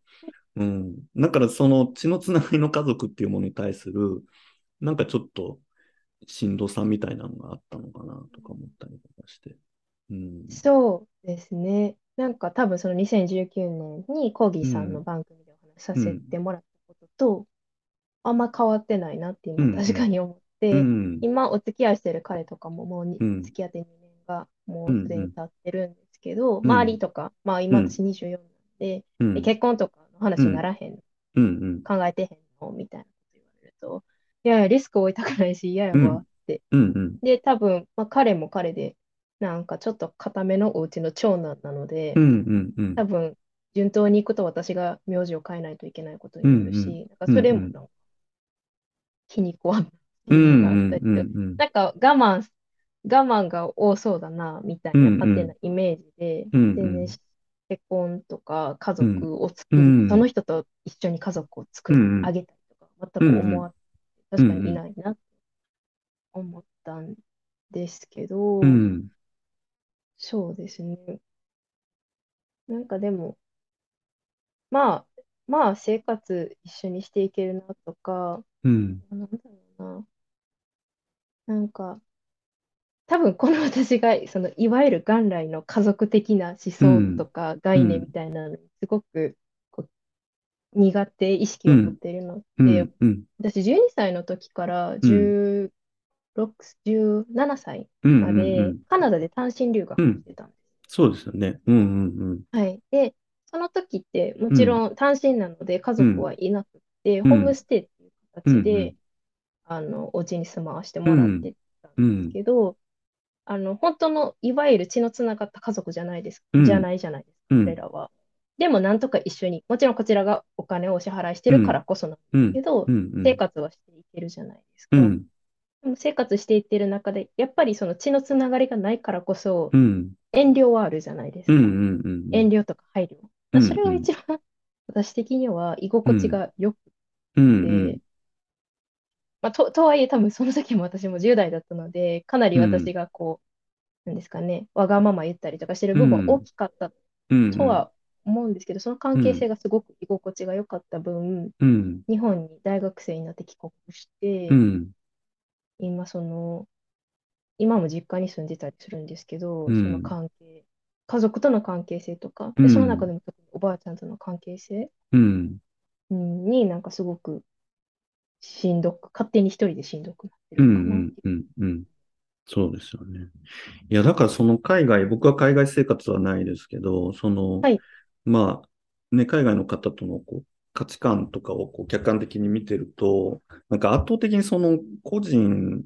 うん。だからその血のつながりの家族っていうものに対する、なんかちょっとしんどさみたいなのがあったのかなとか思ったりとかして。うん。そうですね。なんか多分その2019年にコーギーさんの番組でお話しさせてもらったことと、あんま変わってないなっていうのは確かに思って、うん。今お付き合いしてる彼とかももうにうん付き合って2年がもうすでに経ってるんですけど、ん周りとか、まあ今うん私24なんで、うん。で結婚とかの話にならへん、うんうん。考えてへんのみたいなこと言われると、いやいや、リスクを負いたくないし嫌やわって。うんうん。で、多分、まあ、彼も彼で、なんかちょっと固めのお家の長男なので、うんうんうん。多分、順当に行くと私が名字を変えないといけないことになるし、うんうんなんかそれもうんうんなんか気に食わんなってういうのんがあったりしてうんうんうん。なんか我慢、我慢が多そうだな、みたいな勝手なイメージで、うんうん全然結婚とか家族を作る、うんその人と一緒に家族を作りうんうん上げたりとか、全く思わ確かにいないなって思ったんですけど、うん。そうですね。なんかでも、まあ、まあ生活一緒にしていけるなとか、うん。なんだろうな。なんか、多分この私が、そのいわゆる元来の家族的な思想とか概念みたいなのにすごくこう苦手意識を持っているのうで、ん。うん。私12歳の時からん16、17歳うん。までうん。カナダで単身留学をしてたんです。そうですよね。うんうんはい。で、その時ってもちろん単身なので家族はいなくて、ホームステイっていう形うんうんで、あの、お家に住まわしてもらってたうん。うんです。けど、あの、本当のいわゆる血のつながった家族じゃないです、うんじゃないじゃないですか、うん彼らは。でも、なんとか一緒に、もちろんこちらがお金をお支払いしてるからこそなんうんですけど、うんうん。生活はしていけるじゃないですか。うん。でも生活していってる中で、やっぱりその血のつながりがないからこそ、うん。遠慮はあるじゃないですか。うんうんうん。遠慮とか配慮。うんそれが一番、私的には居心地が良くうんて、うん。まあ、と、とはいえ多分その時も私も10代だったので、かなり私がこう、なんですかね、わがまま言ったりとかしてる部分は大きかったうん。とは思うんですけど、その関係性がすごく居心地が良かった分、うん。日本に大学生になって帰国してう、ん。今その、今も実家に住んでたりするんですけど、うんその関係、家族との関係性とか、うんでその中でもおばあちゃんとの関係性になんかすごくしんどく、勝手に一人でしんどくなってうんうるかなっんう。うんうん。そうですよね。いや、だからその海外、僕は海外生活はないですけど、その、はいまあ、ね、海外の方とのこう価値観とかをこう客観的に見てると、なんか圧倒的にその個人っ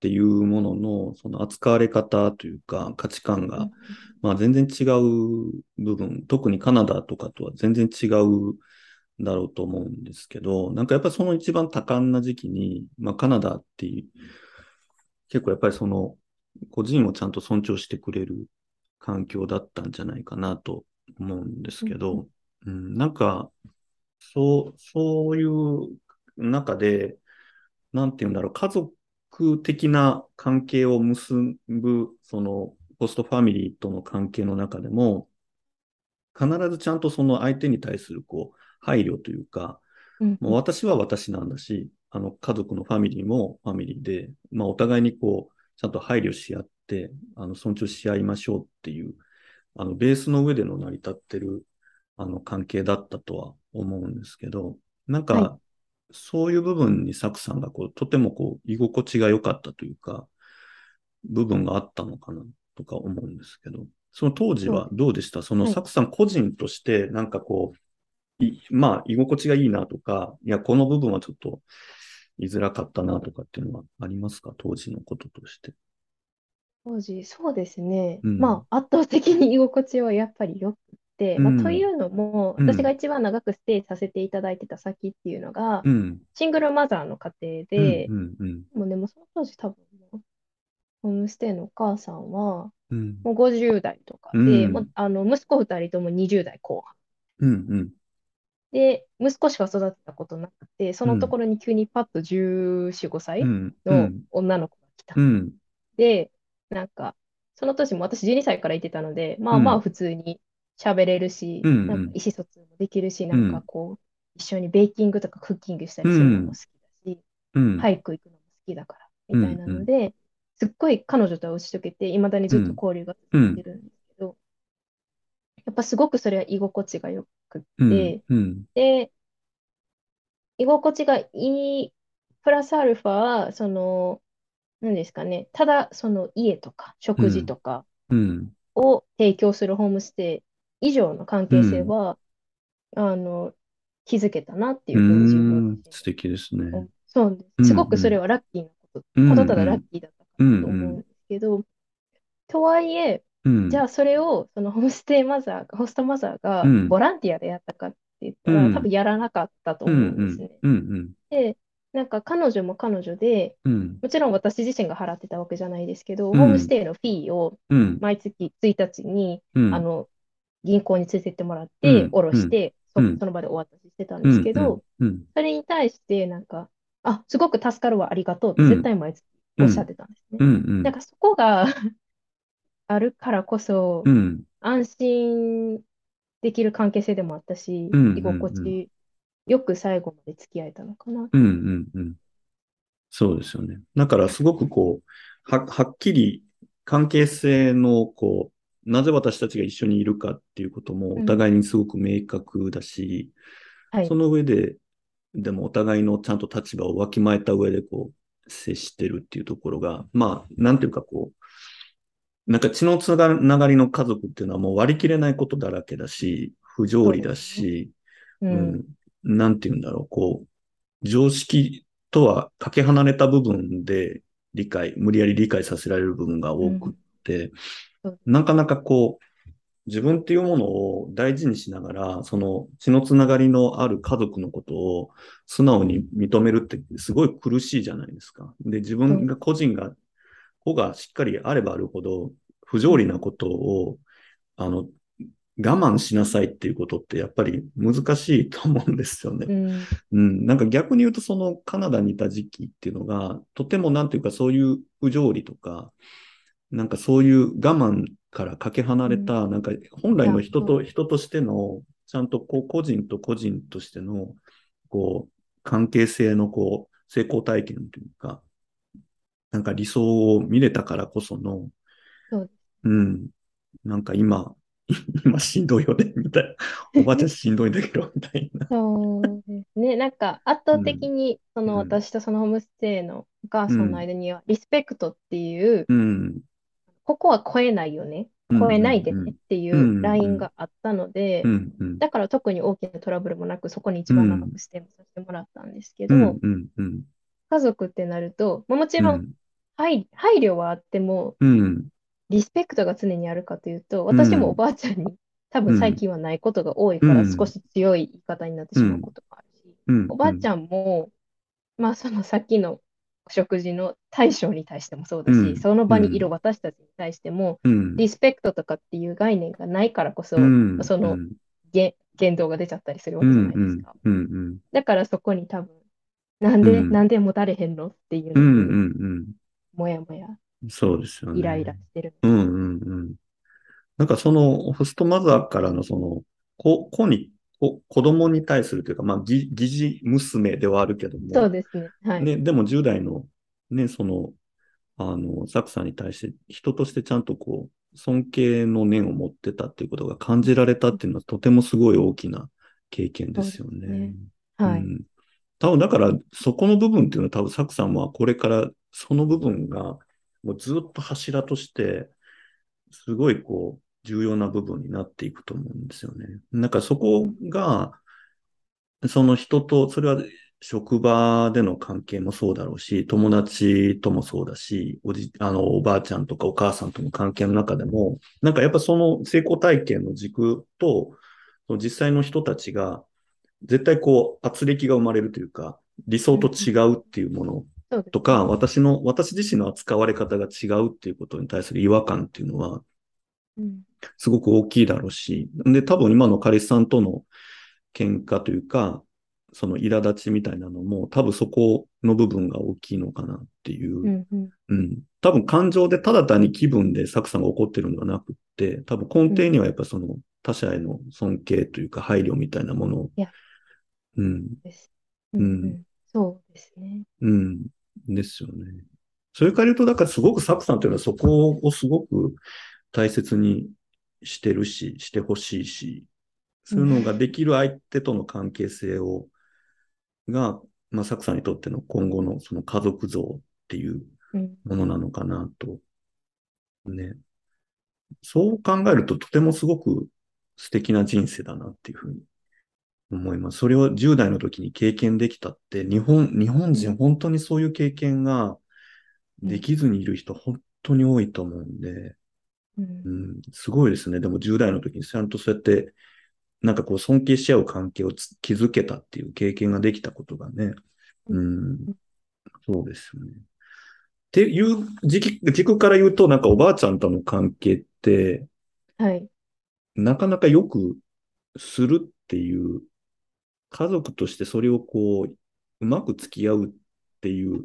ていうものの、その扱われ方というか価値観がうん、まあ全然違う部分、特にカナダとかとは全然違うだろうと思うんですけど、なんかやっぱりその一番多感な時期に、まあカナダっていう、結構やっぱりその個人をちゃんと尊重してくれる環境だったんじゃないかなと思うんですけど、うん、なんか、そう、そういう中で、なんて言うんだろう、家族的な関係を結ぶ、その、ホストファミリーとの関係の中でも、必ずちゃんとその相手に対する、こう、配慮というか、うん。もう私は私なんだし、あの、家族のファミリーもファミリーで、まあ、お互いにこう、ちゃんと配慮し合って、あの、尊重し合いましょうっていう、あの、ベースの上での成り立ってる、あの、関係だったとは思うんですけど、なんか、はそういう部分にサクさんがこう、とてもこう、居心地が良かったというか、部分があったのかなとか思うんですけど、その当時はどうでした？そのはい。サクさん個人として、なんかこう、いまあ、居心地がいいなとか、いや、この部分はちょっと居づらかったなとかっていうのはありますか？当時のこととして。当時、そうですね。うんまあ、圧倒的に居心地はやっぱり良くて、まうんあ、というのも、うん私が一番長くステイさせていただいてた先っていうのが、うん。シングルマザーの家庭でう、ん、うん、もうでもその当時多分もう、ホームステイのお母さんは、うん。もう50代とかで、うんもうあの息子2人とも20代後半。うん、うん。で、息子しか育てたことなくて、そのところに急にパッと14、5歳うん、うのん。女の子が来た。うん、で、なんか、その年も私12歳から行ってたので、まあうん。まあ普通に喋れるし、うんうん。なんか意思疎通もできるし、なんかこう、一緒にベーキングとかクッキングしたりするのも好きだし、うん。俳句行くのも好きだから、みたいなので、すっごい彼女とは打ち解けて、いまだにずっと交流が続いてるんですやっぱすごくそれは居心地が良くうん、て、うん。で、居心地がいい、プラスアルファ、その、何ですかね、ただその家とか食事とかうん。を提供するホームステイ以上の関係性は、あの、築けたなっていうふうに自分うん素敵ですね。はそうです。すごくそれはラッキーなこと、うんただただラッキーだったかなと思うんですけど、とはいえ、うん。じゃあそれをそのホームステイマザー、ホストマザーがうん。ボランティアでやったかって言ったら、うん。多分やらなかったとうん、思うんですね。で、なんか彼女も彼女で、うん、もちろん私自身が払ってたわけじゃないですけど、うん。ホームステイのフィーをうん、毎月1日に、うん。あの、銀行に連れてってもらっうて、ん。下ろして、そうん。その場でお渡ししてたんですけど、うん、それに対して、なんか、あ、すごく助かるわ、ありがとうってうん。絶対毎月おっしゃってたんですね。うん、うん。なんかそこがあるからこそう、ん、安心できる関係性でもあったし、うんうんうん居心地よく最後まで付き合えたのかな。うん、うん、うん。そうですよね。だからすごくこう、は、はっきり関係性のこう、なぜ私たちが一緒にいるかっていうこともうんお互いにすごく明確だし、はいそ。の上で、でもお互いのちゃんと立場をわきまえた上でこう、接してるっていうところが、まあ、なんていうかこう、なんか血のつながりの家族っていうのはもう割り切れないことだらけだし、不条理だし、う。うん。ん、なんて言うんだろう、こう、常識とはかけ離れた部分で理解、無理やり理解させられる部分が多くって、なかなかこう、自分っていうものを大事にしながら、その血のつながりのある家族のことを素直に認めるってすごい苦しいじゃないですか。で、自分が個人が、子がしっかりあればあるほど、不条理なことを、あの、我慢しなさいっていうことってやっぱり難しいと思うんですよね。うん。うん、なんか逆に言うとそのカナダにいた時期っていうのが、とてもなんていうかそういう不条理とか、なんかそういう我慢からかけ離れた、なんか本来の人と人としての、ちゃんとこう個人と個人としての、こう、関係性のこう、成功体験というか、なんか理想を見れたからこその、そううん、なんか今、今しんどいよね、みたいな。おばあちゃんしんどいんだけど、みたいな。そうですね。なんか圧倒的に、そのうん私とそのホームステイのお母さんの間には、リスペクトっていう、うん。ここは超えないよね。超えないでねっていうラインがあったのでう、ん、うん。だから特に大きなトラブルもなく、そこに一番長くステイもさせてもらったんですけど、うん、うん、うん。家族ってなると、まあもちろん、配、配慮はあっても、うん、リスペクトが常にあるかというと、う私もおん、ばあちゃんに多うん、分最近はないことが多いうから少ん、し強い言い方になってうん、しまうこともあるし、おばあちゃんも、まあそのさっきのお食事の対象に対してもそうだし、うん、その場にいるうん、私たちに対しても、うん、リスペクトとかっていう概念がないからこうそ、ん、そのうん、言言動が出ちゃったりするわうけじゃないですか。うん、だからそこに多分、なんで、うん、なんで持たれへんのっていううん、のに、うん、もやもや、うん、そうですよイライラね。してる。うん、うん、うん。なんかそのホストマザーからのその子、子に、子子供に対するというか、まあ、ぎ疑似娘ではあるけども、そうですね。はい。ね、でも10代のね、その、あの、サクさんに対して人としてちゃんとこう、尊敬の念を持ってたっていうことが感じられたっていうのはとてもすごい大きな経験ですよね。ねうはい。ん。多分だから、そこの部分っていうのは多分サクさんはこれからその部分がもうずっと柱として、すごいこう、重要な部分になっていくと思うんですよね。なんかそこが、その人と、それは職場での関係もそうだろうし、友達ともそうだし、おじ、あの、おばあちゃんとかお母さんとの関係の中でも、なんかやっぱその成功体験の軸と、その実際の人たちが、絶対こう、圧力が生まれるというか、理想と違うっていうものとか、私の、私自身の扱われ方が違うっていうことに対する違和感っていうのは、うん。すごく大きいだろうし、で、多分今の彼氏さんとの喧嘩というか、その苛立ちみたいなのも、多分そこの部分が大きいのかなっていう。うん。うん。うん。多分感情でただ単に気分でサクさんが怒ってるのではなくって、多分根底にはやっぱその他者への尊敬というか配慮みたいなものをいや、う。うん。うん。そうですね。うん、ですよね。それから言うと、だからすごくサクさんというのはそこをすごく大切にしてるし、してほしいし、そういうのができる相手との関係性を、が、まあ、サクさんにとっての今後のその家族像っていう。ものなのかなと。ね。そう考えるととてもすごく素敵な人生だなっていうふうに思います。それを10代の時に経験できたって、日本、日本人本当にそういう経験ができずにいる人本当に多いと思うんで、うんう。ん、すごいですね。でも10代の時にちゃんとそうやって、なんかこう尊敬し合う関係をつ築けたっていう経験ができたことがね。うん、そうですよね。っていう時期、軸から言うと、なんかおばあちゃんとの関係って、はい。なかなかよくするっていう、家族としてそれをこう、うまく付き合うっていう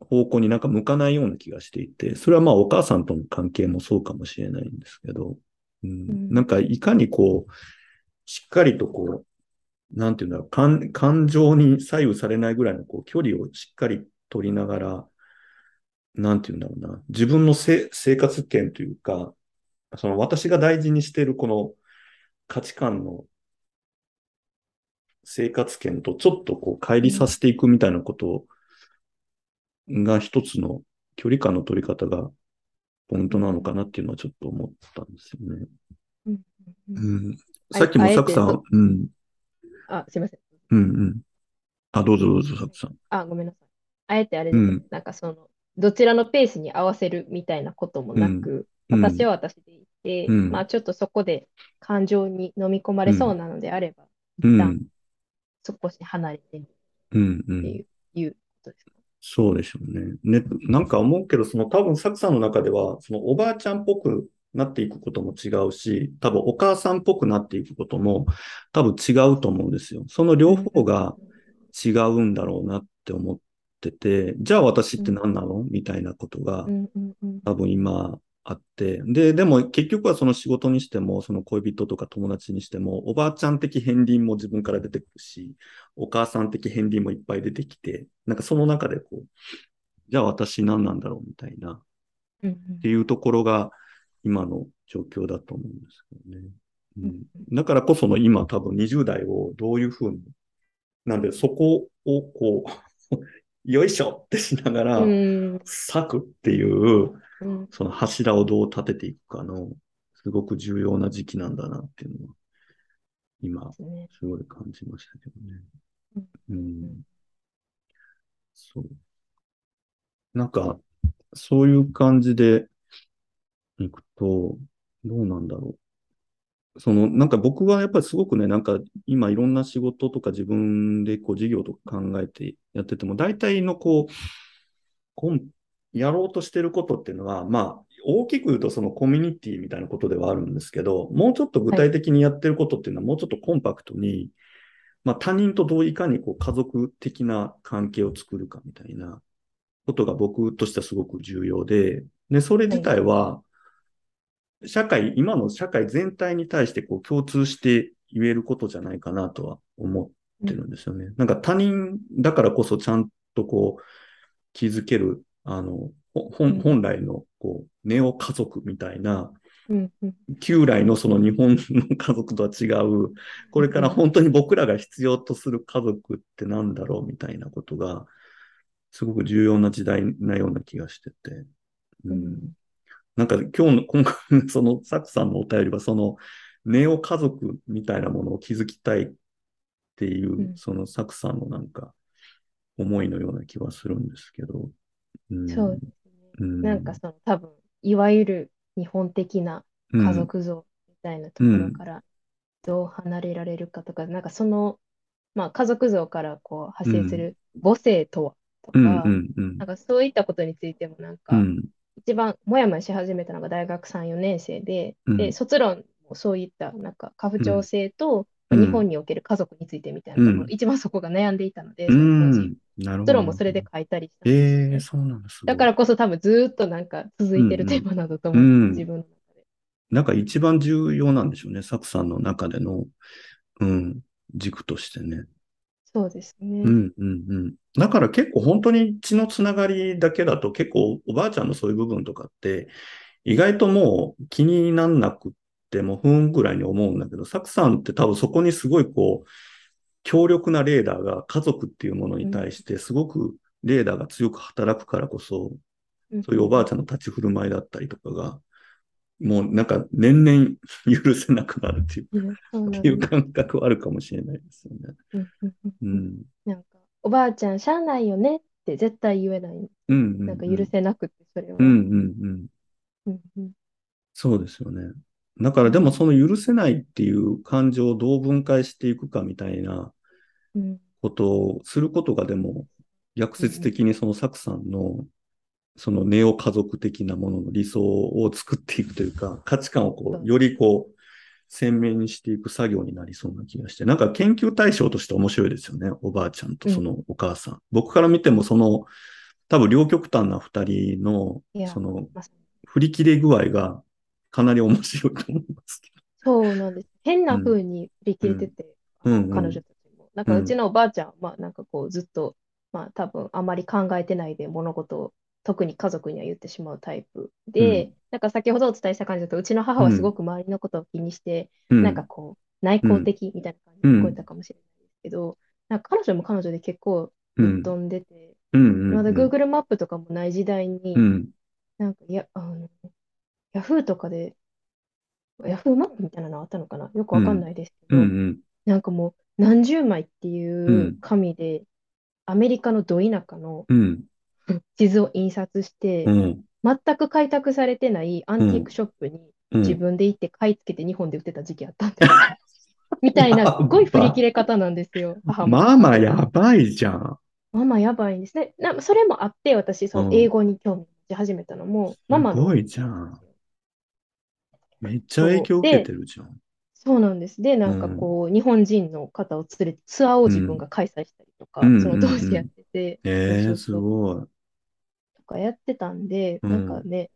方向になんか向かないような気がしていて、それはまあお母さんとの関係もそうかもしれないんですけど、うん。うんなんかいかにこう、しっかりとこう、なんていうんだろう、感感情に左右されないぐらいのこう距離をしっかり取りながら、なんていうんだろうな、自分のせ生活圏というか、その私が大事にしているこの価値観の生活圏とちょっとこう乖離させていくみたいなことが一つの距離感の取り方がポイントなのかなっていうのはちょっと思ったんですよね。うん。うんさっきもサクさん、うん、あ、すいません。うん、うん。あ、どうぞどうぞ、サクさん。あ、ごめんなさい。あえてあれですねうんなんかその、どちらのペースに合わせるみたいなこともなく、うん私は私でいて、うんまあちょっとそこで感情に飲み込まれそうなのであれば、うん、一旦少し離れてみるうん、うん。っていう,、いうことですか？そうでしょうね。ね、なんか思うけど、その多分サクさんの中では、そのおばあちゃんっぽくなっていくことも違うし、多分お母さんっぽくなっていくことも多分違うと思うんですよ。その両方が違うんだろうなって思ってて、じゃあ私って何なの？みたいなことがうんうんうん多分今あって、で、でも結局はその仕事にしても、その恋人とか友達にしても、おばあちゃん的片鱗も自分から出てくるし、お母さん的片鱗もいっぱい出てきて、なんかその中でこう、じゃあ私何なんだろうみたいな、っうんうん。ていうところが今の状況だと思うんですけどね。ううんん、だからこその今多分20代をどういうふうに、なんでそこをこう、よいしょってしながら、うん。咲くっていう、うんその柱をどう立てていくかの、すごく重要な時期なんだなっていうのは、今で、すごい感じましたけどね。うんうん。そう。なんか、そういう感じでいくと、どうなんだろう。その、なんか僕はやっぱりすごくね、なんか今いろんな仕事とか自分でこう事業とか考えてやってても、大体のこう、やろうとしてることっていうのは、まあ、大きく言うとそのコミュニティみたいなことではあるんですけど、もうちょっと具体的にやってることっていうのはもうちょっとコンパクトに、まあ他人とどういかにこう家族的な関係を作るかみたいなことが僕としてはすごく重要で、で、それ自体は、社会、今の社会全体に対してこう共通して言えることじゃないかなとは思ってるんですよね。なんか他人だからこそちゃんとこう気づける、あの、本本来のこうネオ家族みたいな、旧来のその日本の家族とは違う、これから本当に僕らが必要とする家族って何だろうみたいなことが、すごく重要な時代なような気がしてて。うん、なんか今日の、今回、そのサクさんのお便りは、そのネオ家族みたいなものを築きたいっていう、うん、そのサクさんのなんか思いのような気はするんですけど。うん、そうですね。うん、なんかその多分、いわゆる日本的な家族像みたいなところからどう離れられるかとか、なんかその、まあ家族像からこう派生する母性とはとか、なんかそういったことについてもなんか、一番もやもやし始めたのが大学3、4年生で、で、卒論もそういったなんか家父長制と、日本における家族についてみたいなところ、一番そこが悩んでいたので、その当時。卒論もそれで書いたりしたんです、ね、えー、そうなんですだからこそ多分ずっとなんか続いてるテーマなどと思う、うんうん、自分の中で。なんか一番重要なんでしょうね、サクさんの中での、うん、軸としてね。そうですね。うんうんうん。だから結構本当に血のつながりだけだと結構おばあちゃんのそういう部分とかって意外ともう気になんなくってもふんぐらいに思うんだけど、サクさんって多分そこにすごいこう強力なレーダーが家族っていうものに対してすごくレーダーが強く働くからこそ、そういうおばあちゃんの立ち振る舞いだったりとかが、もうなんか年々許せなくなるっていう、っていう感覚はあるかもしれないですよね。うん。なんか、おばあちゃん、しゃあないよねって絶対言えない。うん、うん、なんか許せなくて、それは。うんうんうん。そうですよね。だからでもその許せないっていう感情をどう分解していくかみたいなことをすることがでも逆説的にそのサクさんのそのネオ家族的なものの理想を作っていくというか、価値観をこう、よりこう、鮮明にしていく作業になりそうな気がして、なんか研究対象として面白いですよね。おばあちゃんとそのお母さん。うん、僕から見てもその、多分両極端な二人の、その、振り切れ具合がかなり面白いと思いますけど。そうなんです。変な風に振り切れてて、うん、彼女たちも。なんかうちのおばあちゃんは、まあなんかこうずっと、まあ多分あまり考えてないで物事を特に家族には言ってしまうタイプで、うん、なんか先ほどお伝えした感じだと、うちの母はすごく周りのことを気にして、うん、なんかこう、内向的みたいな感じで聞こえたかもしれないですけど、なんか彼女も彼女で結構ぶっ飛んでて、まだ Google マップとかもない時代に、なんかや、あの、ヤフーとかで、ヤフーマップみたいなのあったのかな？よくわかんないですけど、うん。うんなんかもう何十枚っていう紙で、アメリカのど田舎の地図を印刷して、うん。全く開拓されてないアンティークショップに自分で行って買い付けて日本で売ってた時期あったんですよ。みたいな、すごい振り切れ方なんですよ、母も。まあまあやばいじゃん。まあまあやばいんですね。なそれもあって、私、その英語に興味持ち始めたのも、ママすごいじゃん。めっちゃ影響受けてるじゃん。そうなんです。で、なんかこう、うん、日本人の方を連れてツアーを自分が開催したりとか、うん、その当時やってて。えー、すごい。とかやってたんで、なんかね、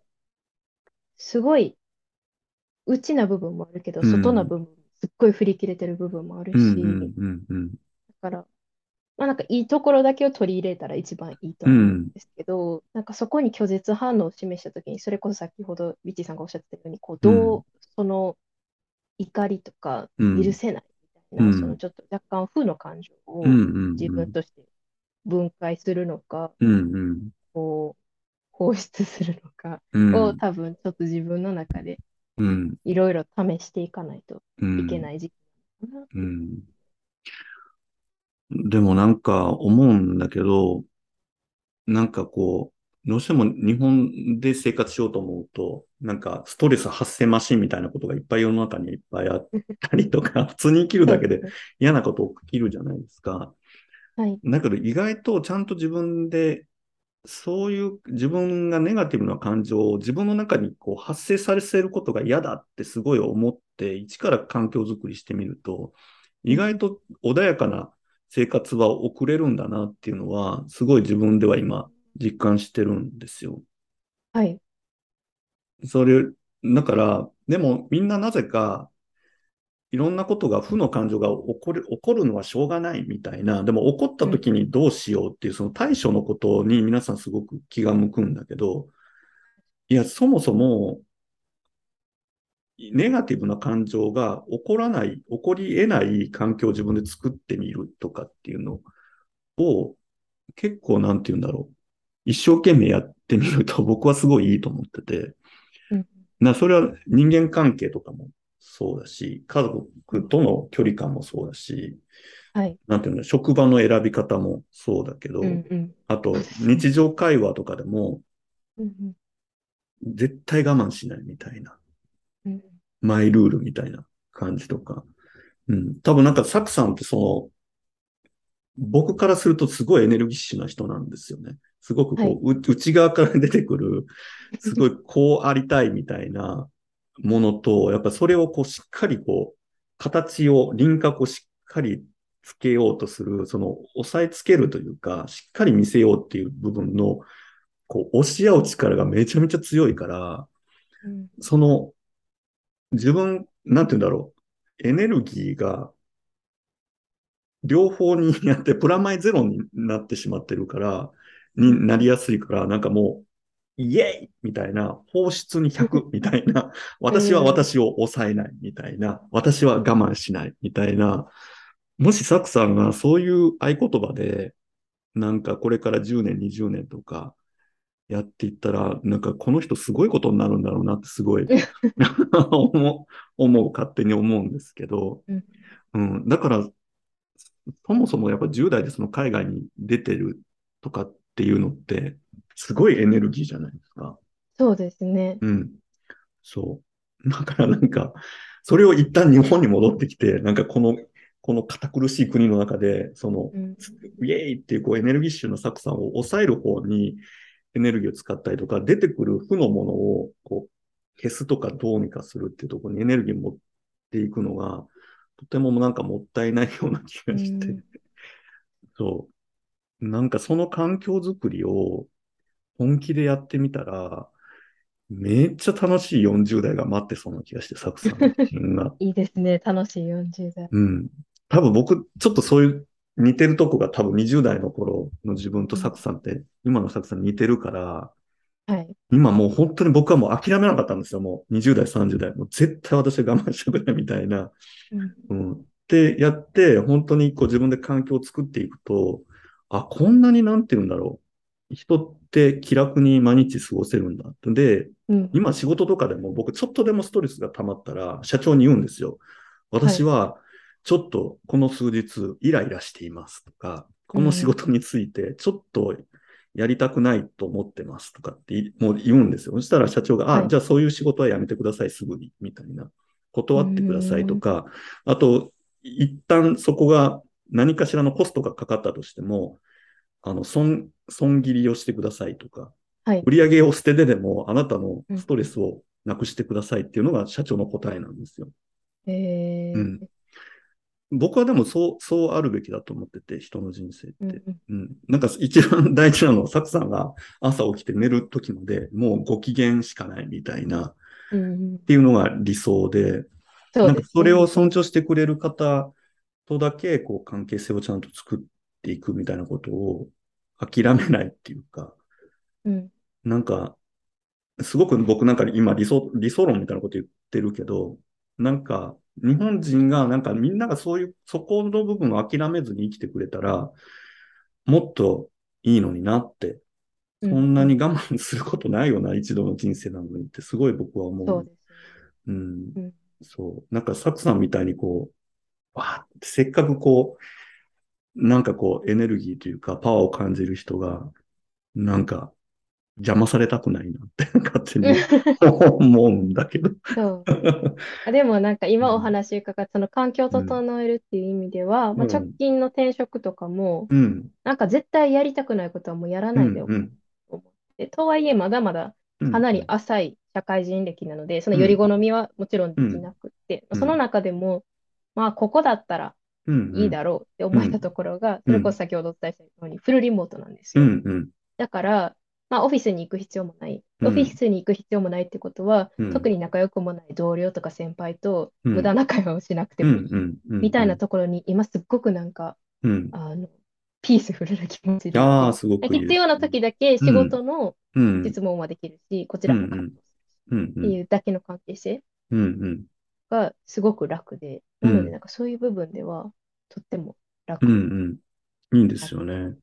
すごい、内な部分もあるけど、外な部分、すっごい振り切れてる部分もあるし、だから、まあなんかいいところだけを取り入れたら一番いいと思うんですけど、うん、なんかそこに拒絶反応を示したときに、それこそ先ほどビッチーさんがおっしゃってたように、こうどうその怒りとか許せないみたいな、うん、そのちょっと若干負の感情を自分として分解するのか、こう放出するのかを、多分ちょっと自分の中でいろいろ試していかないといけない時期なのかな。でもなんか思うんだけど、なんかこう、どうしても日本で生活しようと思うと、なんかストレス発生マシンみたいなことがいっぱい世の中にいっぱいあったりとか、普通に生きるだけで嫌なこと起きるじゃないですか。はい。だけど意外とちゃんと自分で、そういう自分がネガティブな感情を自分の中にこう発生させることが嫌だってすごい思って、一から環境づくりしてみると、意外と穏やかな生活は送れるんだなっていうのは、すごい自分では今実感してるんですよ。はい。それ、だから、でもみんななぜか、いろんなことが負の感情が起こる、起こるのはしょうがないみたいな、でも起こった時にどうしようっていう、その対処のことに皆さんすごく気が向くんだけど、いや、そもそも、ネガティブな感情が起こらない、起こり得ない環境を自分で作ってみるとかっていうのを、結構なんて言うんだろう。一生懸命やってみると僕はすごいいいと思ってて、うん、なそれは人間関係とかもそうだし、家族との距離感もそうだし、はい、なんていうの、職場の選び方もそうだけど、うんうん、あと日常会話とかでも、うんうん、絶対我慢しないみたいな、うん、マイルールみたいな感じとか、うん、多分なんかサクさんってその、僕からするとすごいエネルギッシュな人なんですよね。すごくこう、はい、内側から出てくる、すごいこうありたいみたいなものと、やっぱそれをこうしっかりこう、形を、輪郭をしっかりつけようとする、その押さえつけるというか、しっかり見せようっていう部分の、こう、押し合う力がめちゃめちゃ強いから、うん、その、自分、なんて言うんだろう、エネルギーが両方にやってプラマイゼロになってしまってるから、になりやすいから、なんかもう、イエイ!みたいな、放出に100みたいな、私は私を抑えないみたいな、私は我慢しないみたいな、もしサクさんがそういう合言葉で、なんかこれから10年、20年とかやっていったら、なんかこの人すごいことになるんだろうなってすごい思う、勝手に思うんですけど、うん、だからそもそもやっぱ10代でその海外に出てるとかっていうのって、すごいエネルギーじゃないですか。そうですね。うん。そう。だからなんか、それを一旦日本に戻ってきて、なんかこの、この堅苦しい国の中で、その、うん、イエーイっていうこうエネルギッシュなサクさんを抑える方にエネルギーを使ったりとか、出てくる負のものをこう消すとかどうにかするっていうところにエネルギーを持っていくのが、とてもなんかもったいないような気がして、うん、そう。なんかその環境づくりを本気でやってみたら、めっちゃ楽しい40代が待ってそうな気がして、サクさん自身が。いいですね、楽しい40代。うん。多分僕、ちょっとそういう似てるとこが多分20代の頃の自分とサクさんって、今のサクさん似てるから、はい、今もう本当に僕はもう諦めなかったんですよ。もう20代、30代。もう絶対私は我慢したくないみたいな。うん。うん、で、やって、本当にこう自分で環境を作っていくと、あ、こんなになんて言うんだろう。人って気楽に毎日過ごせるんだ。で、うん、今仕事とかでも僕ちょっとでもストレスが溜まったら社長に言うんですよ。私はちょっとこの数日イライラしていますとか、この仕事についてちょっとやりたくないと思ってますとかってもう言うんですよ。そしたら社長が、あ、じゃあそういう仕事はやめてください、すぐに、みたいな。断ってくださいとか、あと、一旦そこが何かしらのコストがかかったとしても、あの、損、損切りをしてくださいとか、はい、売上を捨ててでもあなたのストレスをなくしてくださいっていうのが社長の答えなんですよ。えー、うん。僕はでもそう、そうあるべきだと思ってて、人の人生って。うん、うん、なんか一番大事なのは、サクさんが朝起きて寝る時までもうご機嫌しかないみたいな、うん、っていうのが理想で、なんかそれを尊重してくれる方とだけ、こう関係性をちゃんと作っていくみたいなことを諦めないっていうか、うん、なんか、すごく僕なんか今理想、理想論みたいなこと言ってるけど、なんか、日本人が、なんかみんながそういう、そこの部分を諦めずに生きてくれたら、もっといいのになって、そんなに我慢することないよな、うん、一度の人生なのにって、すごい僕は思う。そうです、うん、うん。そう。なんか、サクさんみたいにこう、わって、せっかくこう、なんかこう、エネルギーというか、パワーを感じる人が、なんか、邪魔されたくないなって 勝手に思うんだけど。そう。あでもなんか今お話伺ったその環境を整えるっていう意味では、まあ、うん直近の転職とかも、うん。なんか絶対やりたくないことはもうやらないでおこううん。と思って、とはいえまだまだうん。かなり浅い社会人歴なので、そのより好みはもちろんできなくって、うん。その中でも、まあここだったらうんいいだろうって思えたところが、うん。それこそ先ほどお伝えしたようにフルリモートなんですよ。うんうん。だから、まあ、オフィスに行く必要もない。うん。オフィスに行く必要もないってことは、うん。特に仲良くもない同僚とか先輩とうん。無駄な会話をしなくてうもいい、みたいなところに今すっごくなんか、うん。あの、ピースフルな気持ちで。ああ、すごくいいです必要な時だけ仕事のうん。質問はできるし、こちらもすうんるっていうだけの関係性うんうんがすごく楽で、うんなのでなんかそういう部分ではとっても楽。うんうん。いいんですよね。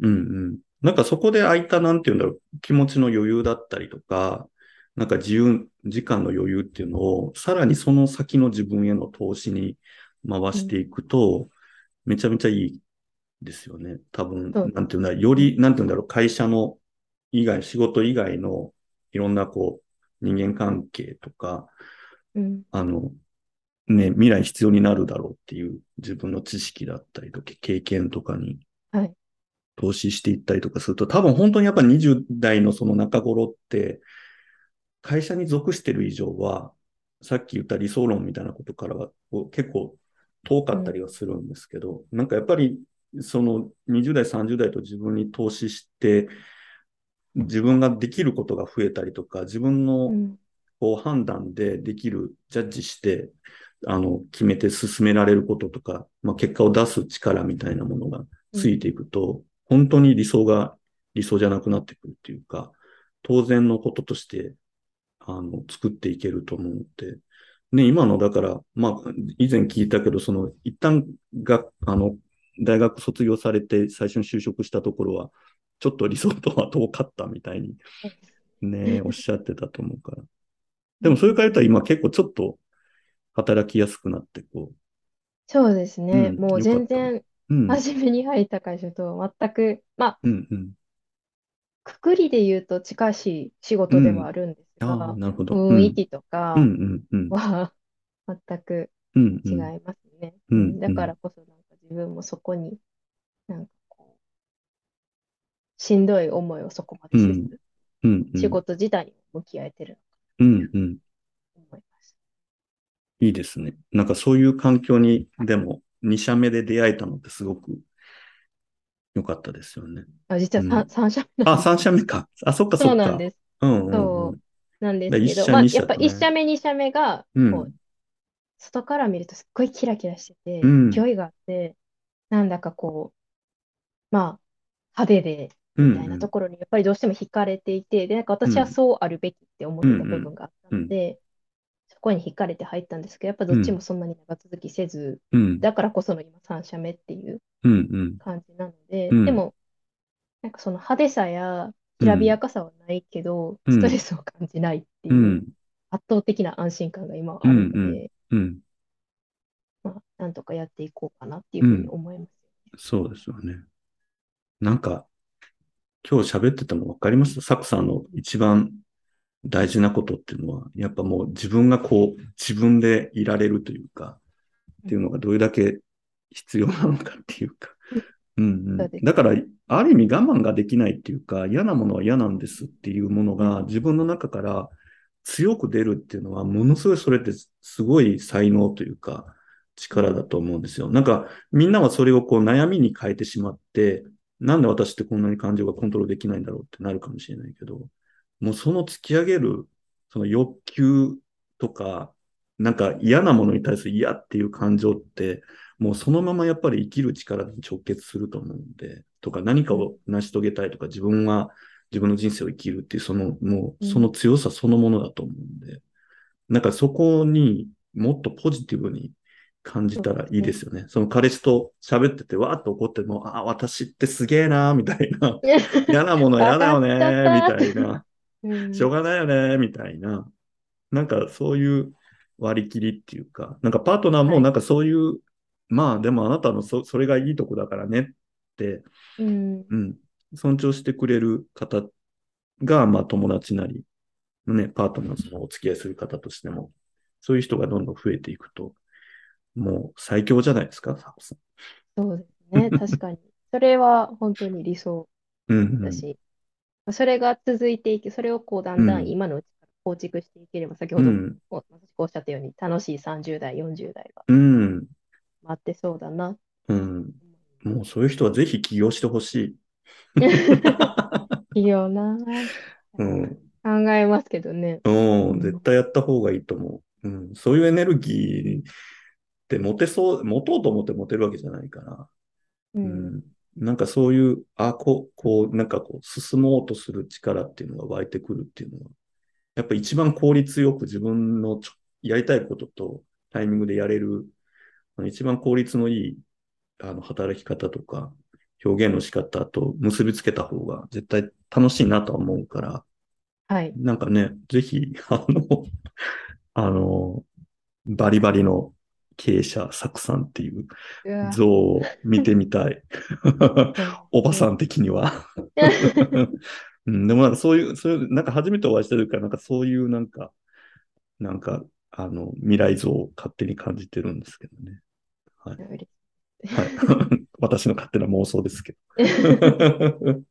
うんうん。なんかそこで空いた、なんていうんだろう、気持ちの余裕だったりとか、なんか自由、時間の余裕っていうのを、さらにその先の自分への投資に回していくと、めちゃめちゃいいですよね。多分、なんていうんだ、より、なんていうんだろう、会社の以外、仕事以外のいろんなこう、人間関係とか、うん。あの、ね、未来必要になるだろうっていう自分の知識だったりとか、経験とかにはい。投資していったりとかすると、多分本当にやっぱ20代のその中頃って、会社に属してる以上は、さっき言った理想論みたいなことからは結構遠かったりはするんですけど、なんかやっぱりその20代、30代と自分に投資して、自分ができることが増えたりとか、自分のうん。こう判断でできる、ジャッジして、あの、決めて進められることとか、まあ、結果を出す力みたいなものがついていくと、本当に理想が理想じゃなくなってくるっていうか、当然のこととして、あの、作っていけると思うので、ね、今の、だから、まあ、以前聞いたけど、その、一旦が、あの、大学卒業されて最初に就職したところは、ちょっと理想とは遠かったみたいに、ね、おっしゃってたと思うから。でも、それから言ったら今結構ちょっと働きやすくなって、こそうですね。うんもう全然、う。うん。初めに入った会社とは全く、まあ、うんうん。くくりで言うと近しい仕事ではあるんですああ、が、なるほど。雰囲気とかうんうんうん。は全くうん違いうん。ますね。うんだからこそなんか自分もそこに、なんかこう、しんどい思いをそこまでせず、うんうん。仕事自体にも向き合えてるうんうん。と思います。いいですね。なんかそういう環境に、でも、2社目で出会えたのってすごく良かったですよね。あ、実はうん三三社目なあ、んです。3社目か。あ、そっかそっか。そうなんです。うんうんうんそうなんですでけど、まあ、やっぱ一社目、二社目が、うんこう、外から見るとすっごいキラキラしてて、うん勢いがあって、なんだかこう、まあ、派手で、うんみたいなところにやっぱりどうしても惹かれていて、で、なんか私はそうあるべきって思ってた部分があったので、そこに惹かれて入ったんですけど、やっぱどっちもそんなに長続きせず、うん。だからこその今3社目っていううんうん。感じなので、うんでも、なんかその派手さやきらびやかさはないけど、うんストレスを感じないっていうう、ん。圧倒的な安心感が今はあるので、うんううん。まあ、なんとかやっていこうかなっていうふうに思います。そうですよね。なんか、今日喋ってても分かります？サクさんの一番大事なことっていうのは、やっぱもう自分がこう、自分でいられるというか、っていうのがどれだけ必要なのかっていうか。うんうん。だから、ある意味我慢ができないっていうか、嫌なものは嫌なんですっていうものが自分の中から強く出るっていうのは、ものすごいそれってすごい才能というか、力だと思うんですよ。なんか、みんなはそれをこう悩みに変えてしまって、なんで私ってこんなに感情がコントロールできないんだろうってなるかもしれないけど、もうその突き上げる、その欲求とか、なんか嫌なものに対する嫌っていう感情って、もうそのままやっぱり生きる力に直結すると思うんで、とか何かを成し遂げたいとか自分は自分の人生を生きるっていうそのもうその強さそのものだと思うんで、なんかそこにもっとポジティブに感じたらいいですよね。その彼氏と喋っててわーっと怒っても、あ、私ってすげえなーみたいな。嫌なもの嫌だよねーみたいな。うんしょうがないよねーみたいな。なんかそういう割り切りっていうか、なんかパートナーはいもなんかそういう、まあでもあなたのそそれがいいとこだからねって、うんうん、尊重してくれる方が、まあ友達なり、ね、パートナーとお付き合いする方としても、そういう人がどんどん増えていくと、もう最強じゃないですか、サコさん。そうですね。確かに。それは本当に理想うんだし、それが続いていき、それをこうだんだうんん今のうちから構築していければ、先うん。うほどん。おおっしゃったように、楽しい30代、40代がうん。待ってそうだな。うん。もうそういう人はぜひ起業してほしい。いいよな。うん。考えますけどね。うん、絶対やった方がいいと思う。うん、そういうエネルギーって持てそう、持とうと思って持てるわけじゃないから。う。うんん、なんかそういう、あ、こう、こう、なんかこう、進もうとする力っていうのが湧いてくるっていうのは、やっぱ一番効率よく自分のちょやりたいこととタイミングでやれる、あの一番効率のいい、あの、働き方とか、表現の仕方と結びつけた方が絶対楽しいなとは思うから、はい。なんかね、ぜひ、あの、あの、バリバリの経営者、サクさんっていう像を見てみたい。おばさん。ん的には。うん、でもなんかそういう、そういう、なんか初めてお会いしてるから、なんかそういうなんか、なんか、あの、未来像を勝手に感じてるんですけどね。はい。嬉はい、私の勝手な妄想ですけど。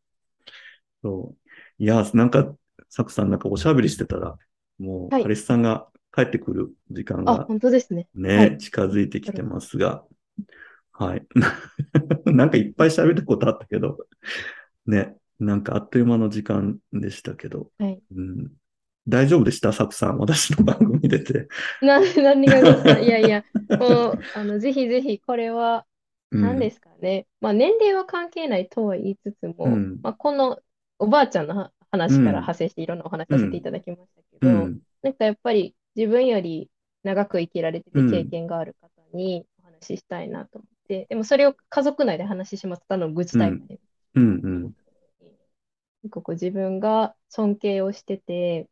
そう。いや、なんか、サクさんなんかおしゃべりしてたら、もう、はい彼氏さんが帰ってくる時間あ、が本当ですね。ね、はい。近づいてきてますが、はい。なんかいっぱい喋ったことあったけど、ね、なんかあっという間の時間でしたけど、はい。うん、大丈夫でした？サクさん、私の番組出て。な、何がですか？いやいや、もう、あの、ぜひぜひ、これは、うん、何ですかね？まあ、年齢は関係ないとは言いつつも、うん。まあ、このおばあちゃんのは話からうん。派生していろんなお話させていただきましたけど、うん、なんかやっぱり自分より長く生きられててうん経験がある方にお話ししたいなと思って、でもそれを家族内で話ししまったの愚痴タイプで、うん、うん、なんかこう自分が尊敬をしてて、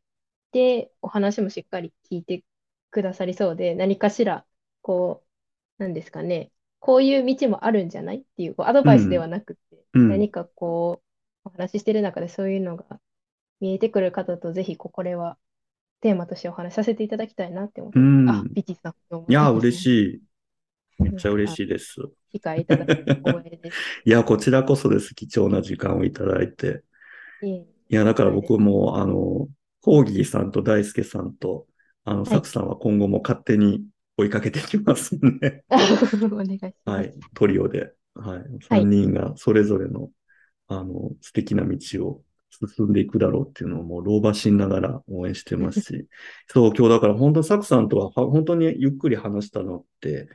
で、お話もしっかり聞いてくださりそうで、何かしら、こう、なんですかね、こういう道もあるんじゃないっていう、こうアドバイスではなくて、うん。何かこう、お話ししてる中でそういうのが見えてくる方と、ぜひこれはテーマとしてお話しさせていただきたいなって思って、うんあ、ビティさん、どうもいや、嬉しい。めっちゃ嬉しいです。機会いただき光栄です。いや、こちらこそです。貴重な時間をいただいて。いや、だから僕も、あの、コーギーさんと大輔さんと、あの、いサクさんは今後も勝手に追いかけていきますんで、え お願いします。はい、トリオで、はい、3人がそれぞれの、あの、素敵な道を進んでいくだろうっていうのをもう老婆しながら応援してますし、そう、今日だから本当サクさんとはは本当にゆっくり話したのって、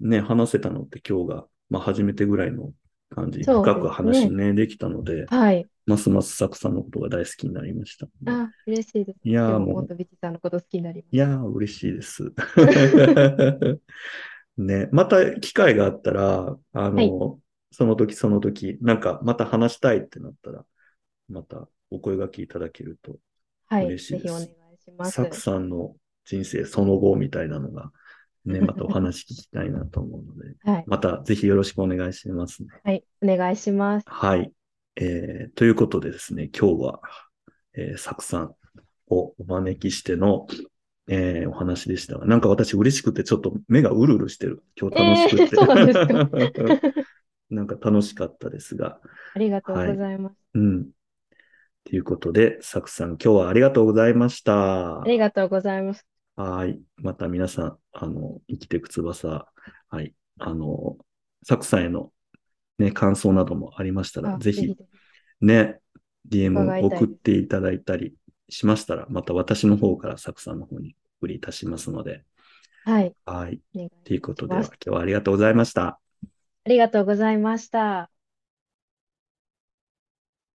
ね、話せたのって今日が、まあ初めてぐらいの感じ、ね深く話ね、できたので、はい。ますますサクさんのことが大好きになりました。あ、嬉しいです。いやーもうビティさんのこと好きになりまいやー、嬉しいです。ね、また機会があったら、あの、はいその時その時、なんかまた話したいってなったら、またお声掛けいただけると。嬉しいですぜひお願いします。サクさんの人生その後みたいなのが、ね、またお話聞きたいなと思うので、はい。またぜひよろしくお願いしますね。はい。お願いします。はい。えーということでですね、今日は、えーサクさんをお招きしての、えーお話でしたが、なんか私嬉しくてちょっと目がうるうるしてる。今日楽しくて。えーそうなんですか なんか楽しかったですが、ありがとうございます。うん。ということで、サクさん今日はありがとうございましたあ。りがとうございます。はい。また皆さん、あの、生きてく翼、はい。あの、サクさんへのね、感想などもありましたら、あぜひぜね、DM 伺いたいです送っていただいたりしましたら、また私の方からサクさんの方にお送りいたしますので、はい。はい。ということで、今日はありがとうございました。ありがとうございました。